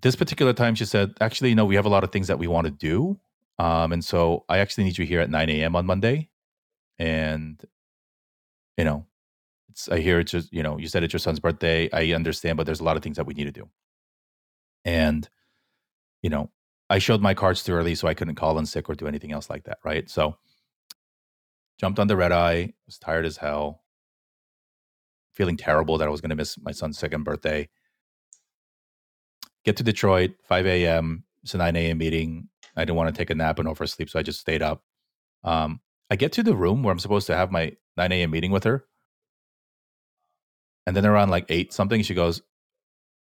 This particular time she said actually you know we have a lot of things that we want to do um, and so i actually need you here at 9 a.m on monday and you know it's i hear it's just you know you said it's your son's birthday i understand but there's a lot of things that we need to do. And you know i showed my cards too early so i couldn't call in sick or do anything else like that right? So jumped on the red eye was tired as hell. Feeling terrible that i was going to miss my son's second birthday. Get to detroit 5 a.m it's a 9 a.m meeting. I didn't want to take a nap and oversleep so i just stayed up. Um, i get to the room where i'm supposed to have my 9 a.m meeting with her and then around like 8 something she goes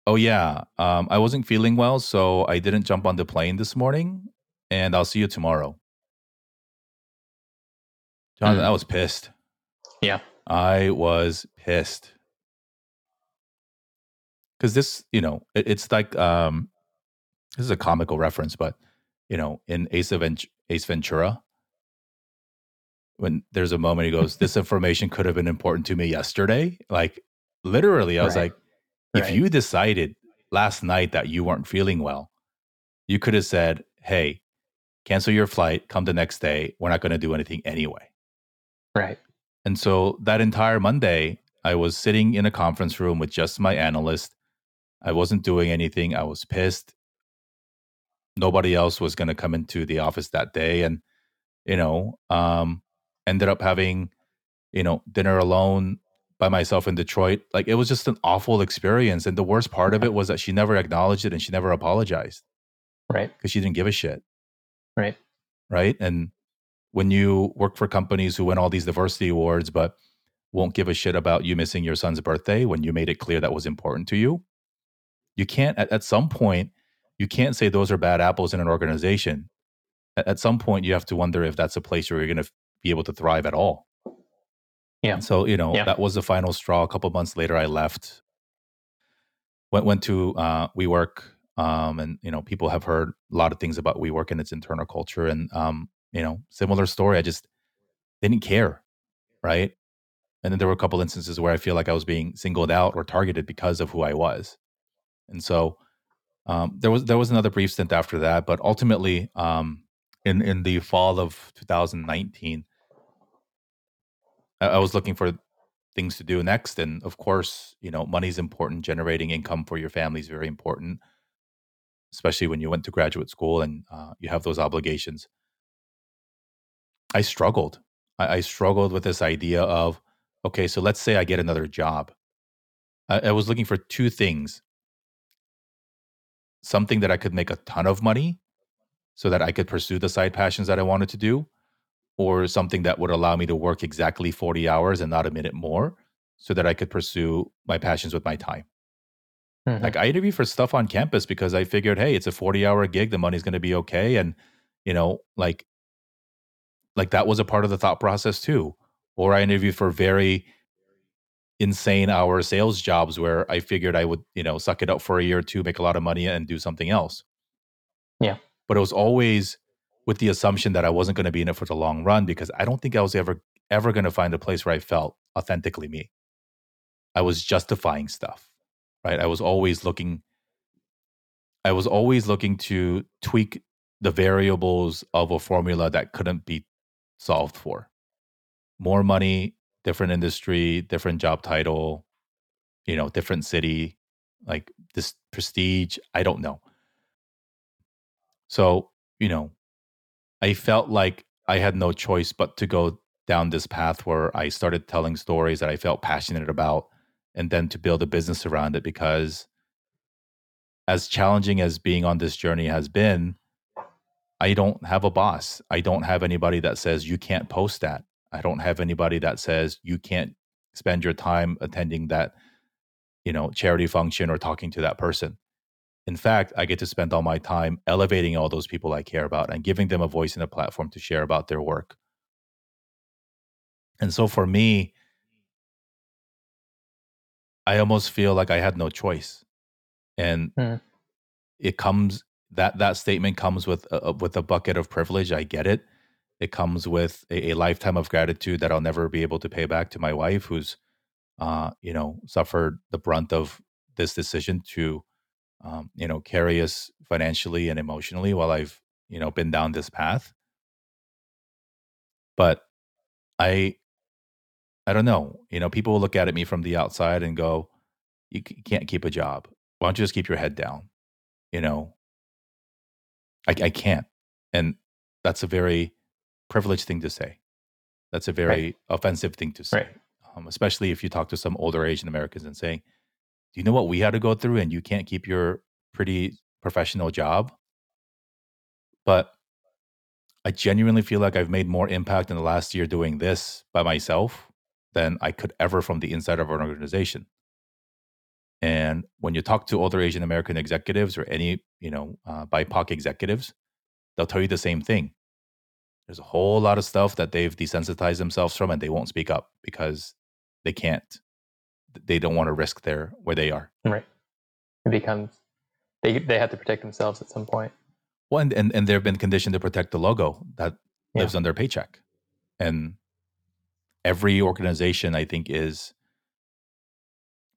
oh yeah um, i wasn't feeling well so i didn't jump on the plane this morning and i'll see you tomorrow jonathan Mm. i was pissed Yeah. I was pissed because this, you know, it, it's like um, this is a comical reference, but you know, in Ace, Vent- Ace Ventura, when there's a moment he goes, "This information could have been important to me yesterday." Like literally, I was Right. like, if Right. you decided last night that you weren't feeling well, you could have said, "Hey, cancel your flight, come the next day. We're not going to do anything anyway." Right. And so that entire Monday, I was sitting in a conference room with just my analyst. I wasn't doing anything. I was pissed. Nobody else was going to come into the office that day. And, you know, um, ended up having, you know, dinner alone by myself in Detroit. Like it was just an awful experience. And the worst part of it was that she never acknowledged it and she never apologized Right. because she didn't give a shit. Right. right? And when you work for companies who win all these diversity awards, but won't give a shit about you missing your son's birthday when you made it clear that was important to you, you can't, at, at some point, you can't say those are bad apples in an organization. At, at some point, you have to wonder if that's a place where you're going to be able to thrive at all. Yeah. And so, you know, Yeah. that was the final straw. A couple months later, I left, went, went to uh, WeWork. Um, and, you know, people have heard a lot of things about WeWork and its internal culture. And, um, you know, similar story. I just didn't care. Right. And then there were a couple instances where I feel like I was being singled out or targeted because of who I was. And so um, there was there was another brief stint after that, but ultimately, um, in in the fall of 2019, I, was looking for things to do next, and of course, you know, money's important. Generating income for your family is very important. especially when you went to graduate school and uh, you have those obligations. I struggled. I, I, struggled with this idea of, okay, so let's say I get another job. I, I was looking for two things something that I could make a ton of money so that I could pursue the side passions that I wanted to do, or something that would allow me to work exactly 40 hours and not a minute more so that I could pursue my passions with my time. Mm-hmm. Like I interviewed for stuff on campus because I figured, hey, it's a 40 hour gig, the money's going to be okay. And, you know, like, like that was a part of the thought process too. Or I interviewed for very insane hour sales jobs where I figured I would, you know, suck it up for a year or two, make a lot of money and do something else. Yeah. But it was always with the assumption that I wasn't going to be in it for the long run because I don't think I was ever, ever going to find a place where I felt authentically me. I was justifying stuff right? I was always looking I was always looking to tweak the variables of a formula that couldn't be solved for. More money, different industry, different job title, you know, different city, like this prestige, I don't know. So, you know, I felt like I had no choice but to go down this path where I started telling stories that I felt passionate about and then to build a business around it because as challenging as being on this journey has been i don't have a boss. I don't have anybody that says you can't post that. I don't have anybody that says you can't spend your time attending that you know charity function or talking to that person in fact i get to spend all my time elevating all those people i care about and giving them a voice and a platform to share about their work and so for me I almost feel like I had no choice, and mm. it comes that that statement comes with a, with a bucket of privilege. I get it. It comes with a, a, lifetime of gratitude that I'll never be able to pay back to my wife, who's, uh, you know, suffered the brunt of this decision to, um, you know, carry us financially and emotionally while I've, you know, been down this path. But I I don't know. You know, people will look at me from the outside and go, "You can't keep a job. Why don't you just keep your head down?" You know, I, I can't, and that's a very privileged thing to say. That's a very right. offensive thing to say, right. um, especially if you talk to some older Asian Americans and saying, "Do you know what we had to go through, and you can't keep your pretty professional job?" But I genuinely feel like I've made more impact in the last year doing this by myself than I could ever from the inside of an organization. And when you talk to other Asian American executives or any, you know, uh, BIPOC executives, they'll tell you the same thing. There's a whole lot of stuff that they've desensitized themselves from, and they won't speak up because they can't. They don't want to risk their where they are. Right. It becomes they they have to protect themselves at some point. Well, and and, and they've been conditioned to protect the logo that yeah. lives on their paycheck, and every organization i think is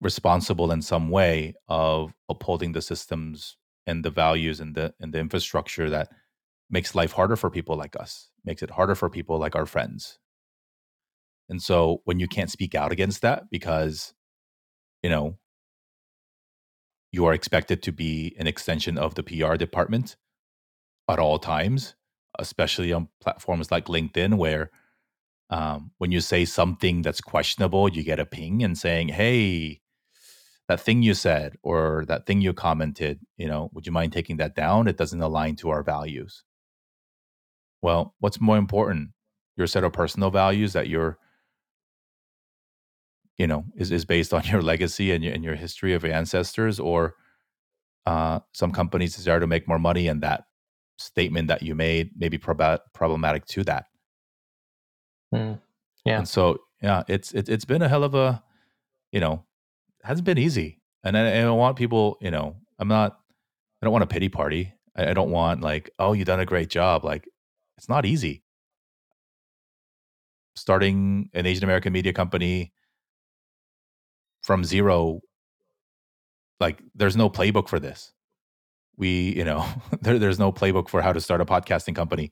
responsible in some way of upholding the systems and the values and the and the infrastructure that makes life harder for people like us makes it harder for people like our friends and so when you can't speak out against that because you know you are expected to be an extension of the PR department at all times especially on platforms like LinkedIn where um, when you say something that's questionable, you get a ping and saying, "Hey, that thing you said or that thing you commented, you know, would you mind taking that down? It doesn't align to our values." Well, what's more important? Your set of personal values that you're you know is, is based on your legacy and your, and your history of your ancestors or uh, some companies desire to make more money and that statement that you made may be prob- problematic to that Mm, yeah. And so, yeah, it's it's it's been a hell of a, you know, hasn't been easy. And I, I want people, you know, I'm not, I don't want a pity party. I, I don't want like, oh, you done a great job. Like, it's not easy. Starting an Asian American media company from zero, like, there's no playbook for this. We, you know, there, there's no playbook for how to start a podcasting company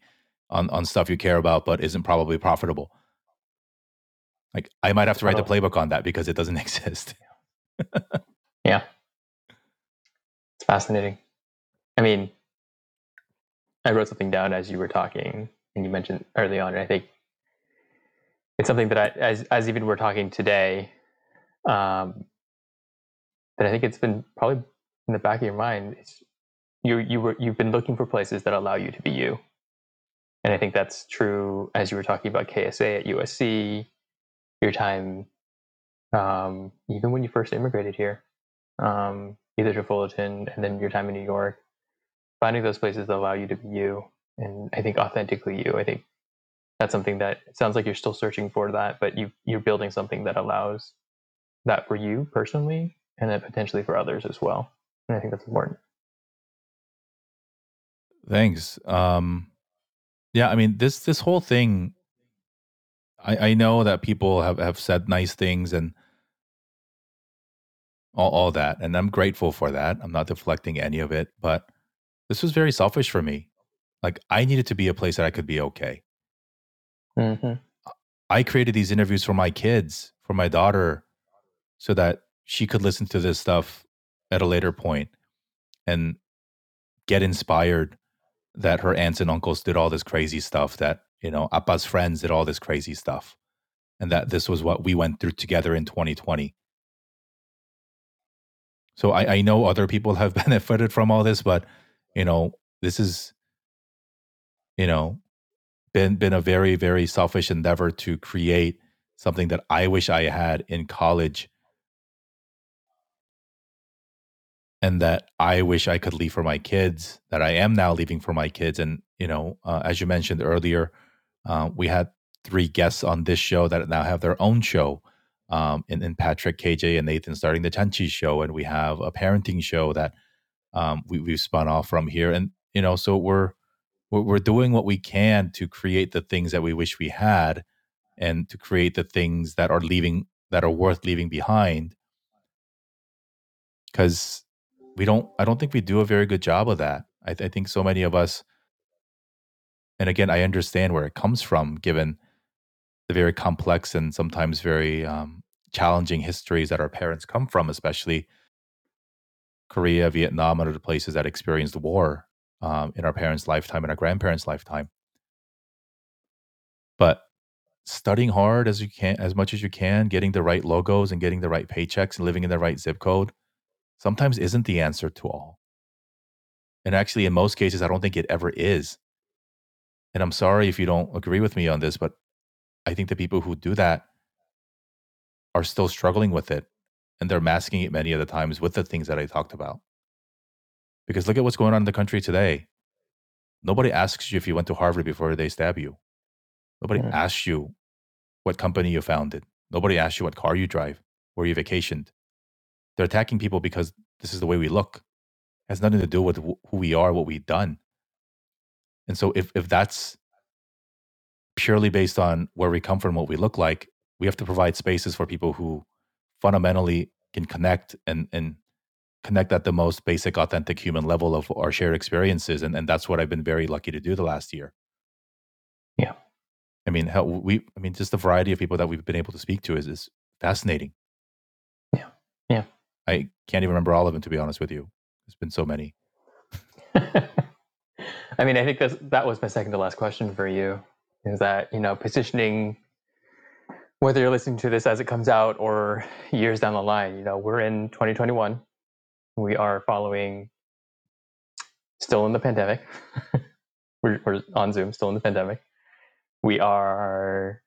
on on stuff you care about but isn't probably profitable. Like i might have to write the playbook on that because it doesn't exist. Yeah. It's fascinating. I mean, I wrote something down as you were talking, and you mentioned early on, and I think it's something that I, as as even we're talking today, um, that I think it's been probably in the back of your mind. It's you you were you've been looking for places that allow you to be you, and I think that's true as you were talking about KSA at USC, your time, um, even when you first immigrated here, um, either to Fullerton and then your time in New York, finding those places that allow you to be you, and I think authentically you. I think that's something that sounds like you're still searching for that, but you you're building something that allows that for you personally, and then potentially for others as well. And I think that's important. Thanks. Um, yeah, I mean this this whole thing. I, I know that people have, have said nice things and all, all that, and I'm grateful for that. I'm not deflecting any of it, but this was very selfish for me. Like I needed to be a place that I could be okay. Mm-hmm. I created these interviews for my kids, for my daughter, so that she could listen to this stuff at a later point and get inspired that her aunts and uncles did all this crazy stuff, that, you know, Appa's friends did all this crazy stuff, and that this was what we went through together in 2020. So I, I know other people have benefited from all this, but, you know, this is, you know, been been a very very selfish endeavor to create something that I wish I had in college and that I wish I could leave for my kids that I am now leaving for my kids and you know uh, as you mentioned earlier uh, we had three guests on this show that now have their own show um, in, in Patrick KJ and Nathan starting the Tenchi show and we have a parenting show that um, we, we've spun off from here and you know so we're we're, we're doing what we can to create the things that we wish we had and to create the things that are leaving that are worth leaving behind. Because we don't i don't think we do a very good job of that I, I think so many of us and again i understand where it comes from given the very complex and sometimes very um, challenging histories that our parents come from especially korea vietnam and other places that experienced war um, in our parents' lifetime and our grandparents' lifetime. But studying hard as you can, as much as you can, getting the right logos and getting the right paychecks and living in the right zip code, sometimes isn't the answer to all. And actually, in most cases, I don't think it ever is. And I'm sorry if you don't agree with me on this, but I think the people who do that are still struggling with it. And they're masking it many of the times with the things that I talked about. Because look at what's going on in the country today. Nobody asks you if you went to Harvard before they stab you. Nobody mm. asks you what company you founded. Nobody asks you what car you drive, where you vacationed. They're attacking people because this is the way we look. It has nothing to do with who we are, what we've done. And so if, if that's purely based on where we come from, what we look like, we have to provide spaces for people who fundamentally can connect and, and connect at the most basic authentic human level of our shared experiences and, and that's what i've been very lucky to do the last year. Yeah. I mean how we i mean just the variety of people that we've been able to speak to is, is fascinating. Yeah. Yeah i can't even remember all of them to be honest with you there's been so many i mean i think that's, that was my second to last question for you is that you know positioning whether you're listening to this as it comes out or years down the line you know we're in 2021 we are following still in the pandemic. we're, we're on Zoom, still in the pandemic. We are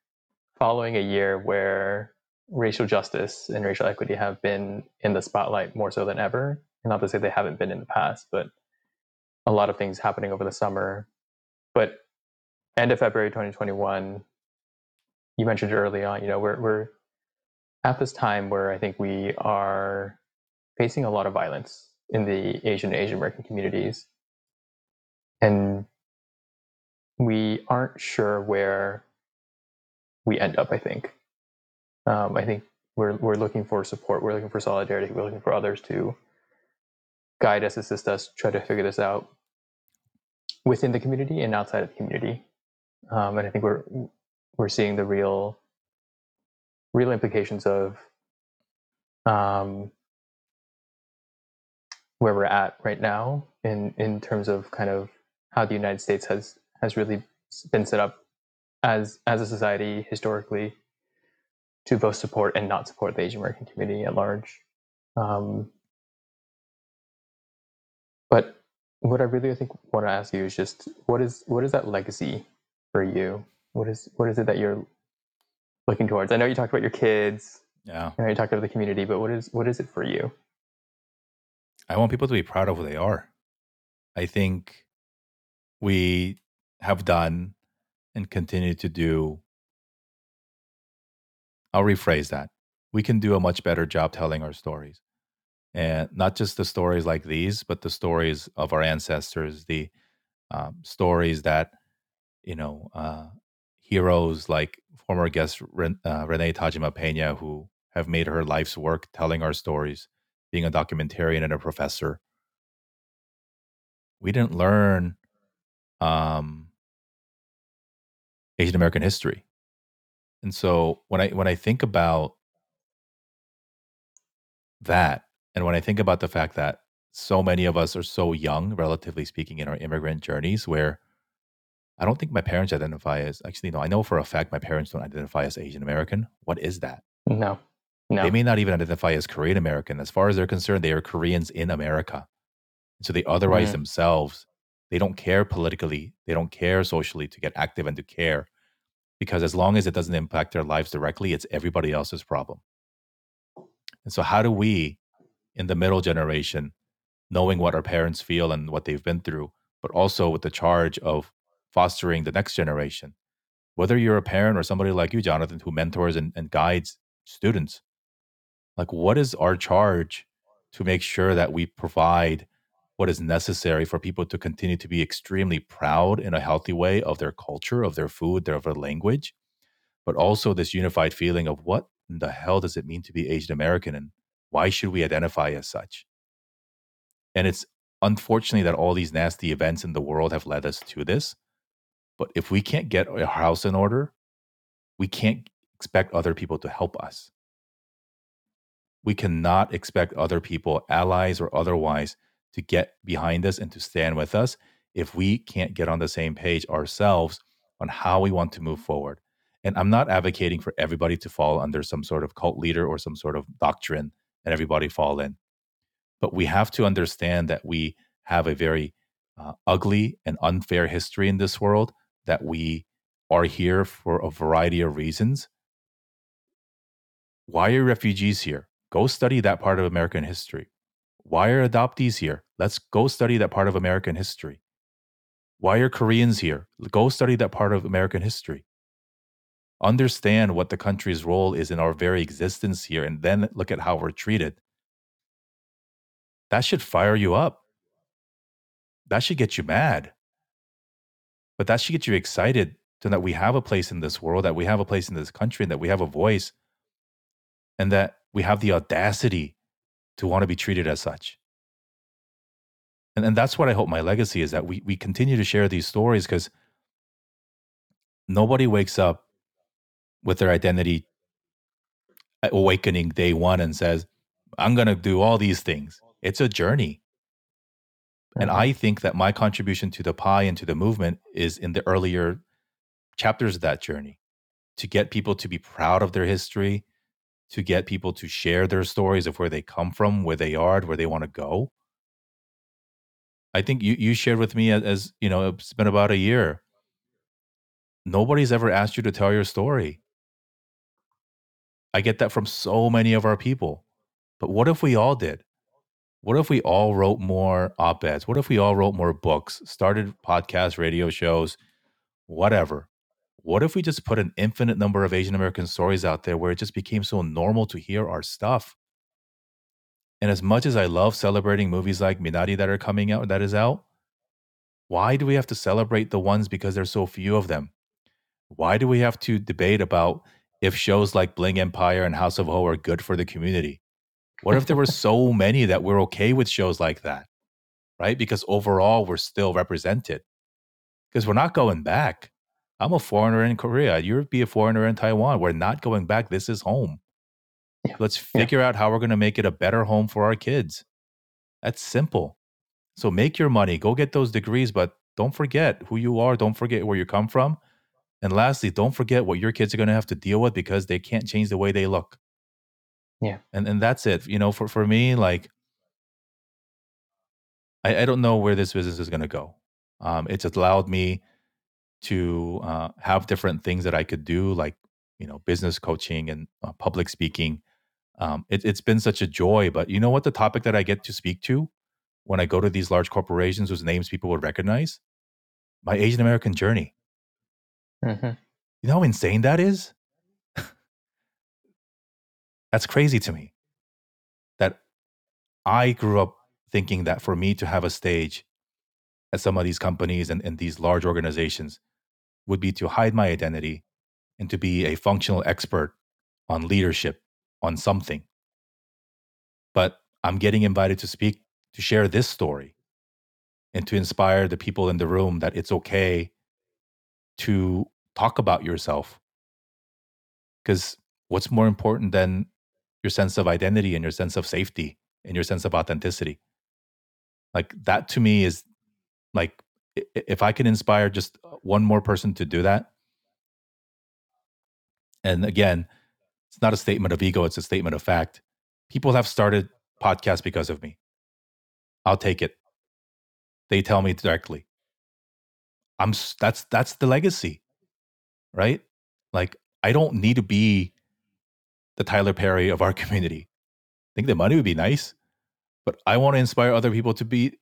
following a year where racial justice and racial equity have been in the spotlight more so than ever. And not to say they haven't been in the past, but a lot of things happening over the summer. But end of February 2021, you mentioned early on, you know, we're, we're at this time where I think we are facing a lot of violence in the Asian and Asian American communities. And we aren't sure where we end up, I think. Um, I think we're, we're looking for support, we're looking for solidarity, we're looking for others to guide us, assist us, try to figure this out within the community and outside of the community. Um, and I think we're we're seeing the real real implications of um, where we're at right now in in terms of kind of how the United States has has really been set up as as a society historically to both support and not support the Asian American community at large. Um, but what I really I think want to ask you is just what is what is that legacy for you? What is what is it that you're looking towards? I know you talked about your kids. Yeah. I know you talked about the community, but what is what is it for you? I want people to be proud of who they are. I think we have done and continue to do. I'll rephrase that. We can do a much better job telling our stories. And not just the stories like these, but the stories of our ancestors, the um, stories that, you know, uh, heroes like former guest Ren- uh, Renee Tajima Pena, who have made her life's work telling our stories, being a documentarian and a professor. We didn't learn um, Asian American history. And so when I when I think about that, and when I think about the fact that so many of us are so young, relatively speaking, in our immigrant journeys, where I don't think my parents identify as actually no, I know for a fact my parents don't identify as Asian American. What is that? No. No. They may not even identify as Korean American. As far as they're concerned, they are Koreans in America. So they otherwise Mm. themselves. They don't care politically. They don't care socially to get active and to care because as long as it doesn't impact their lives directly, it's everybody else's problem. And so, how do we, in the middle generation, knowing what our parents feel and what they've been through, but also with the charge of fostering the next generation, whether you're a parent or somebody like you, Jonathan, who mentors and, and guides students, like what is our charge to make sure that we provide what is necessary for people to continue to be extremely proud in a healthy way of their culture, of their food, their, of their language, but also this unified feeling of what in the hell does it mean to be Asian American and why should we identify as such? And it's unfortunately that all these nasty events in the world have led us to this. But if we can't get our house in order, we can't expect other people to help us. We cannot expect other people, allies or otherwise, to get behind us and to stand with us if we can't get on the same page ourselves on how we want to move forward. And I'm not advocating for everybody to fall under some sort of cult leader or some sort of doctrine and everybody fall in. But we have to understand that we have a very uh, ugly and unfair history in this world, that we are here for a variety of reasons. Why are refugees here? Go study that part of American history. Why are adoptees here? Let's go study that part of American history. Why are Koreans here? Go study that part of American history. Understand what the country's role is in our very existence here, and then look at how we're treated. That should fire you up. That should get you mad. But that should get you excited to that we have a place in this world, that we have a place in this country, and that we have a voice, and that we have the audacity to want to be treated as such. And, and that's what I hope my legacy is that we, we continue to share these stories because nobody wakes up with their identity awakening day one and says, I'm going to do all these things. It's a journey. And Mhm. I think that my contribution to the pie and to the movement is in the earlier chapters of that journey to get people to be proud of their history, to get people to share their stories of where they come from, where they are, where they want to go. I think you, you shared with me as, as, you know, it's been about a year. Nobody's ever asked you to tell your story. I get that from so many of our people. But what if we all did? What if we all wrote more op eds? What if we all wrote more books, started podcasts, radio shows, whatever? What if we just put an infinite number of Asian American stories out there where it just became so normal to hear our stuff? And as much as I love celebrating movies like Minari that are coming out, that is out, why do we have to celebrate the ones because there's so few of them? Why do we have to debate about if shows like Bling Empire and House of Ho are good for the community? What if there were so many that we're okay with shows like that? Right? Because overall, we're still represented. Because we're not going back. I'm a foreigner in Korea. You'll be a foreigner in Taiwan. We're not going back. This is home. Yeah. Let's Yeah. figure out how we're going to make it a better home for our kids. That's simple. So make your money, go get those degrees, but don't forget who you are. Don't forget where you come from. And lastly, don't forget what your kids are going to have to deal with because they can't change the way they look. Yeah. And and that's it. You know, for, for me, like I, I don't know where this business is going to go. Um, it's allowed me to uh, have different things that I could do, like you know, business coaching and uh, public speaking. Um, it, it's been such a joy. But you know what? The topic that I get to speak to when I go to these large corporations whose names people would recognize, my Asian American journey. Mm-hmm. You know how insane that is? That's crazy to me. That I grew up thinking that for me to have a stage at some of these companies and, and these large organizations would be to hide my identity and to be a functional expert on leadership on something. But I'm getting invited to speak to share this story and to inspire the people in the room that it's okay to talk about yourself. Because what's more important than your sense of identity and your sense of safety and your sense of authenticity? Like that to me is like if I can inspire just uh, one more person to do that. And again, it's not a statement of ego, it's a statement of fact. People have started podcasts because of me. I'll take it. They tell me directly. I'm that's that's the legacy. Right? Like I don't need to be the Tyler Perry of our community. I think the money would be nice, but I want to inspire other people to be,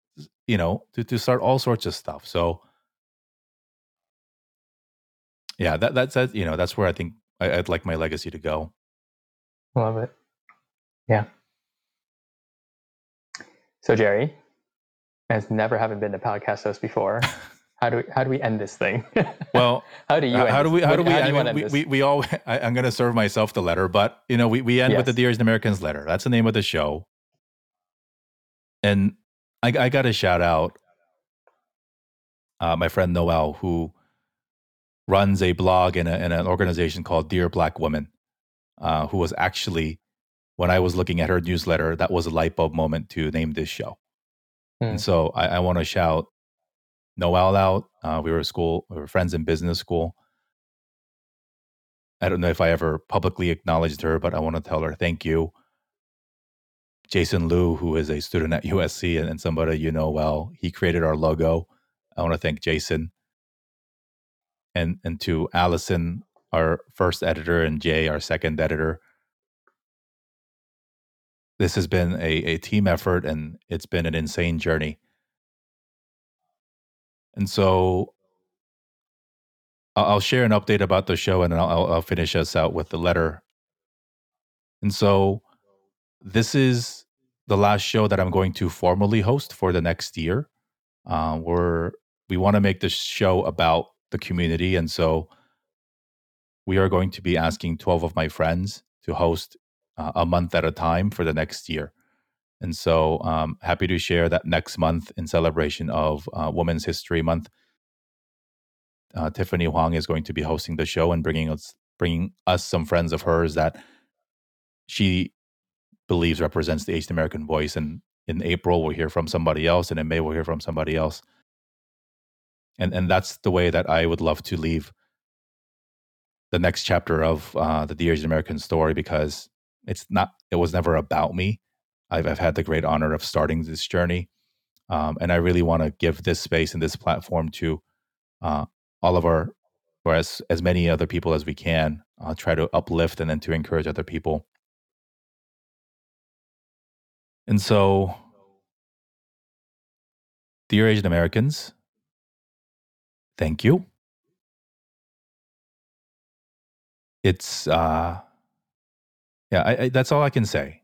you know, to, to start all sorts of stuff. So yeah, that that's that, you know, that's where I think I, I'd like my legacy to go. Love it. Yeah. So Jerry, as never having been to podcast host before, how do we how do we end this thing? Well, how do you how do we how do we, how I do you mean, end we, we we all I, I'm going to serve myself the letter, but you know we we end with the Yes. Dear Americans letter. That's the name of the show, and I, I got to shout out uh, my friend Noel who runs a blog in, a, in an organization called Dear Black Women, uh, who was actually when I was looking at her newsletter, that was a light bulb moment to name this show. Hmm. And so I, I want to shout Noel out. Uh, we were at school, we were friends in business school. I don't know if I ever publicly acknowledged her, but I want to tell her thank you. Jason Liu, who is a student at USC and, and somebody you know well, he created our logo. I want to thank Jason. And and to Allison, our first editor, and Jay, our second editor. This has been a, a team effort and it's been an insane journey. And so I'll share an update about the show and I'll- I'll finish us out with the letter. And so this is the last show that I'm going to formally host for the next year. Uh, we're we want to make this show about the community, and so we are going to be asking 12 of my friends to host uh, a month at a time for the next year. And so, um, happy to share that next month in celebration of uh, Women's History Month. Uh, Tiffany Huang is going to be hosting the show and bringing us bringing us some friends of hers that she believes represents the Asian American voice. And in April, we'll hear from somebody else, and in May, we'll hear from somebody else. And and that's the way that I would love to leave the next chapter of uh, the Asian American story because it's not. It was never about me. I've I've had the great honor of starting this journey, um, and I really want to give this space and this platform to uh, all of our, or as as many other people as we can. Uh, try to uplift and then to encourage other people. And so, dear Asian Americans, thank you. It's uh, yeah, I, I, that's all I can say.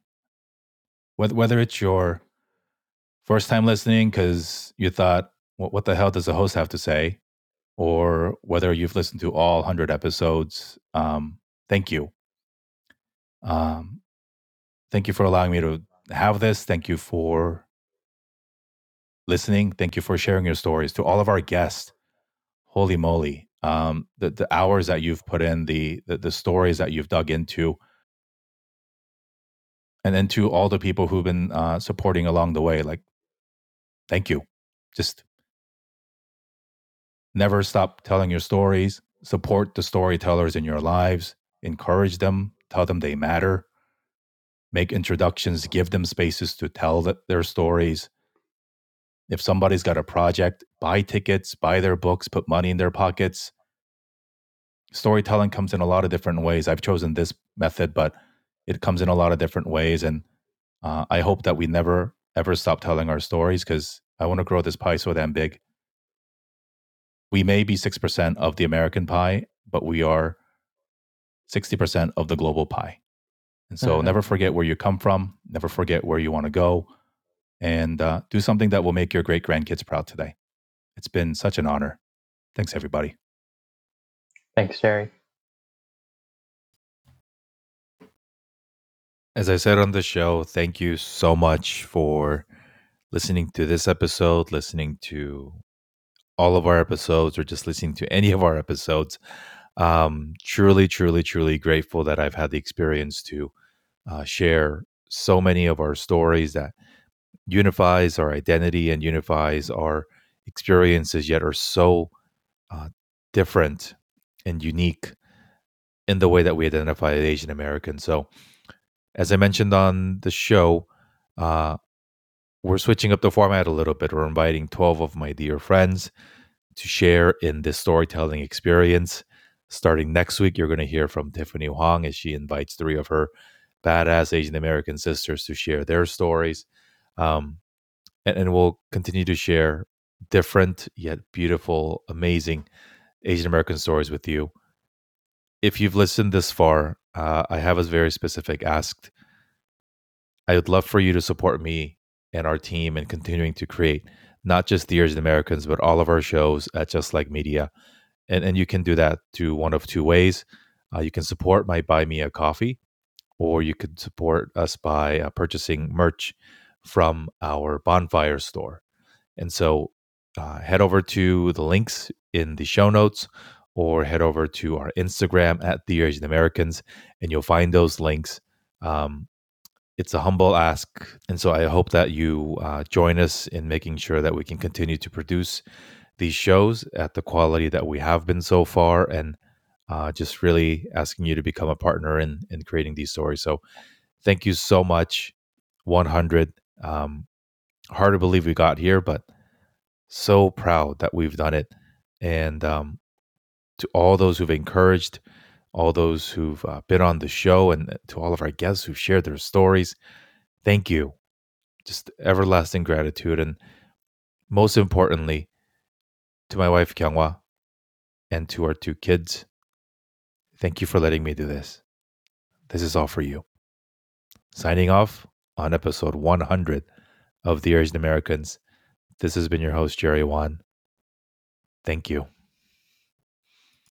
Whether whether it's your first time listening because you thought, what, what the hell does the host have to say, or whether you've listened to all hundred episodes, um, thank you. Um, thank you for allowing me to have this. Thank you for listening. Thank you for sharing your stories to all of our guests. Holy moly. Um, the, the hours that you've put in, the, the the stories that you've dug into, and then to all the people who've been uh, supporting along the way. Like, thank you. just never stop telling your stories, support the storytellers in your lives, encourage them, tell them they matter, make introductions, give them spaces to tell their stories. If somebody's got a project, buy tickets, buy their books, put money in their pockets. Storytelling comes in a lot of different ways. I've chosen this method, but it comes in a lot of different ways. And uh, I hope that we never, ever stop telling our stories because I want to grow this pie so damn big. We may be 6% of the American pie, but we are 60% of the global pie. And so mm-hmm. never forget where you come from, never forget where you want to go, and uh, do something that will make your great grandkids proud today. It's been such an honor. Thanks, everybody. Thanks, Jerry. As I said on the show, thank you so much for listening to this episode, listening to all of our episodes, or just listening to any of our episodes. Um, truly, truly, truly grateful that I've had the experience to uh, share so many of our stories that unifies our identity and unifies our experiences, yet are so uh, different and unique in the way that we identify as Asian American. So, as I mentioned on the show, uh, we're switching up the format a little bit. We're inviting 12 of my dear friends to share in this storytelling experience. Starting next week, you're going to hear from Tiffany Huang as she invites three of her badass Asian American sisters to share their stories. Um, and, and we'll continue to share different yet beautiful, amazing Asian American stories with you. If you've listened this far, uh, I have a very specific ask. I would love for you to support me and our team in continuing to create not just Dear Asian Americans, but all of our shows at Just Like Media. And, and you can do that through one of two ways. Uh, you can support my Buy Me a Coffee or you could support us by uh, purchasing merch from our bonfire store. And so uh, head over to the links in the show notes or head over to our Instagram at Dear Asian Americans and you'll find those links. Um, it's a humble ask. And so I hope that you uh, join us in making sure that we can continue to produce these shows at the quality that we have been so far and uh, just really asking you to become a partner in in creating these stories. So, thank you so much. 100. Um, hard to believe we got here, but so proud that we've done it. And um, to all those who've encouraged, all those who've uh, been on the show, and to all of our guests who've shared their stories, thank you. Just everlasting gratitude. And most importantly, to my wife, Kyunghwa, and to our two kids, Thank you for letting me do this. This is all for you. Signing off on episode 100 of Dear Asian Americans. This has been your host, Jerry Won. Thank you.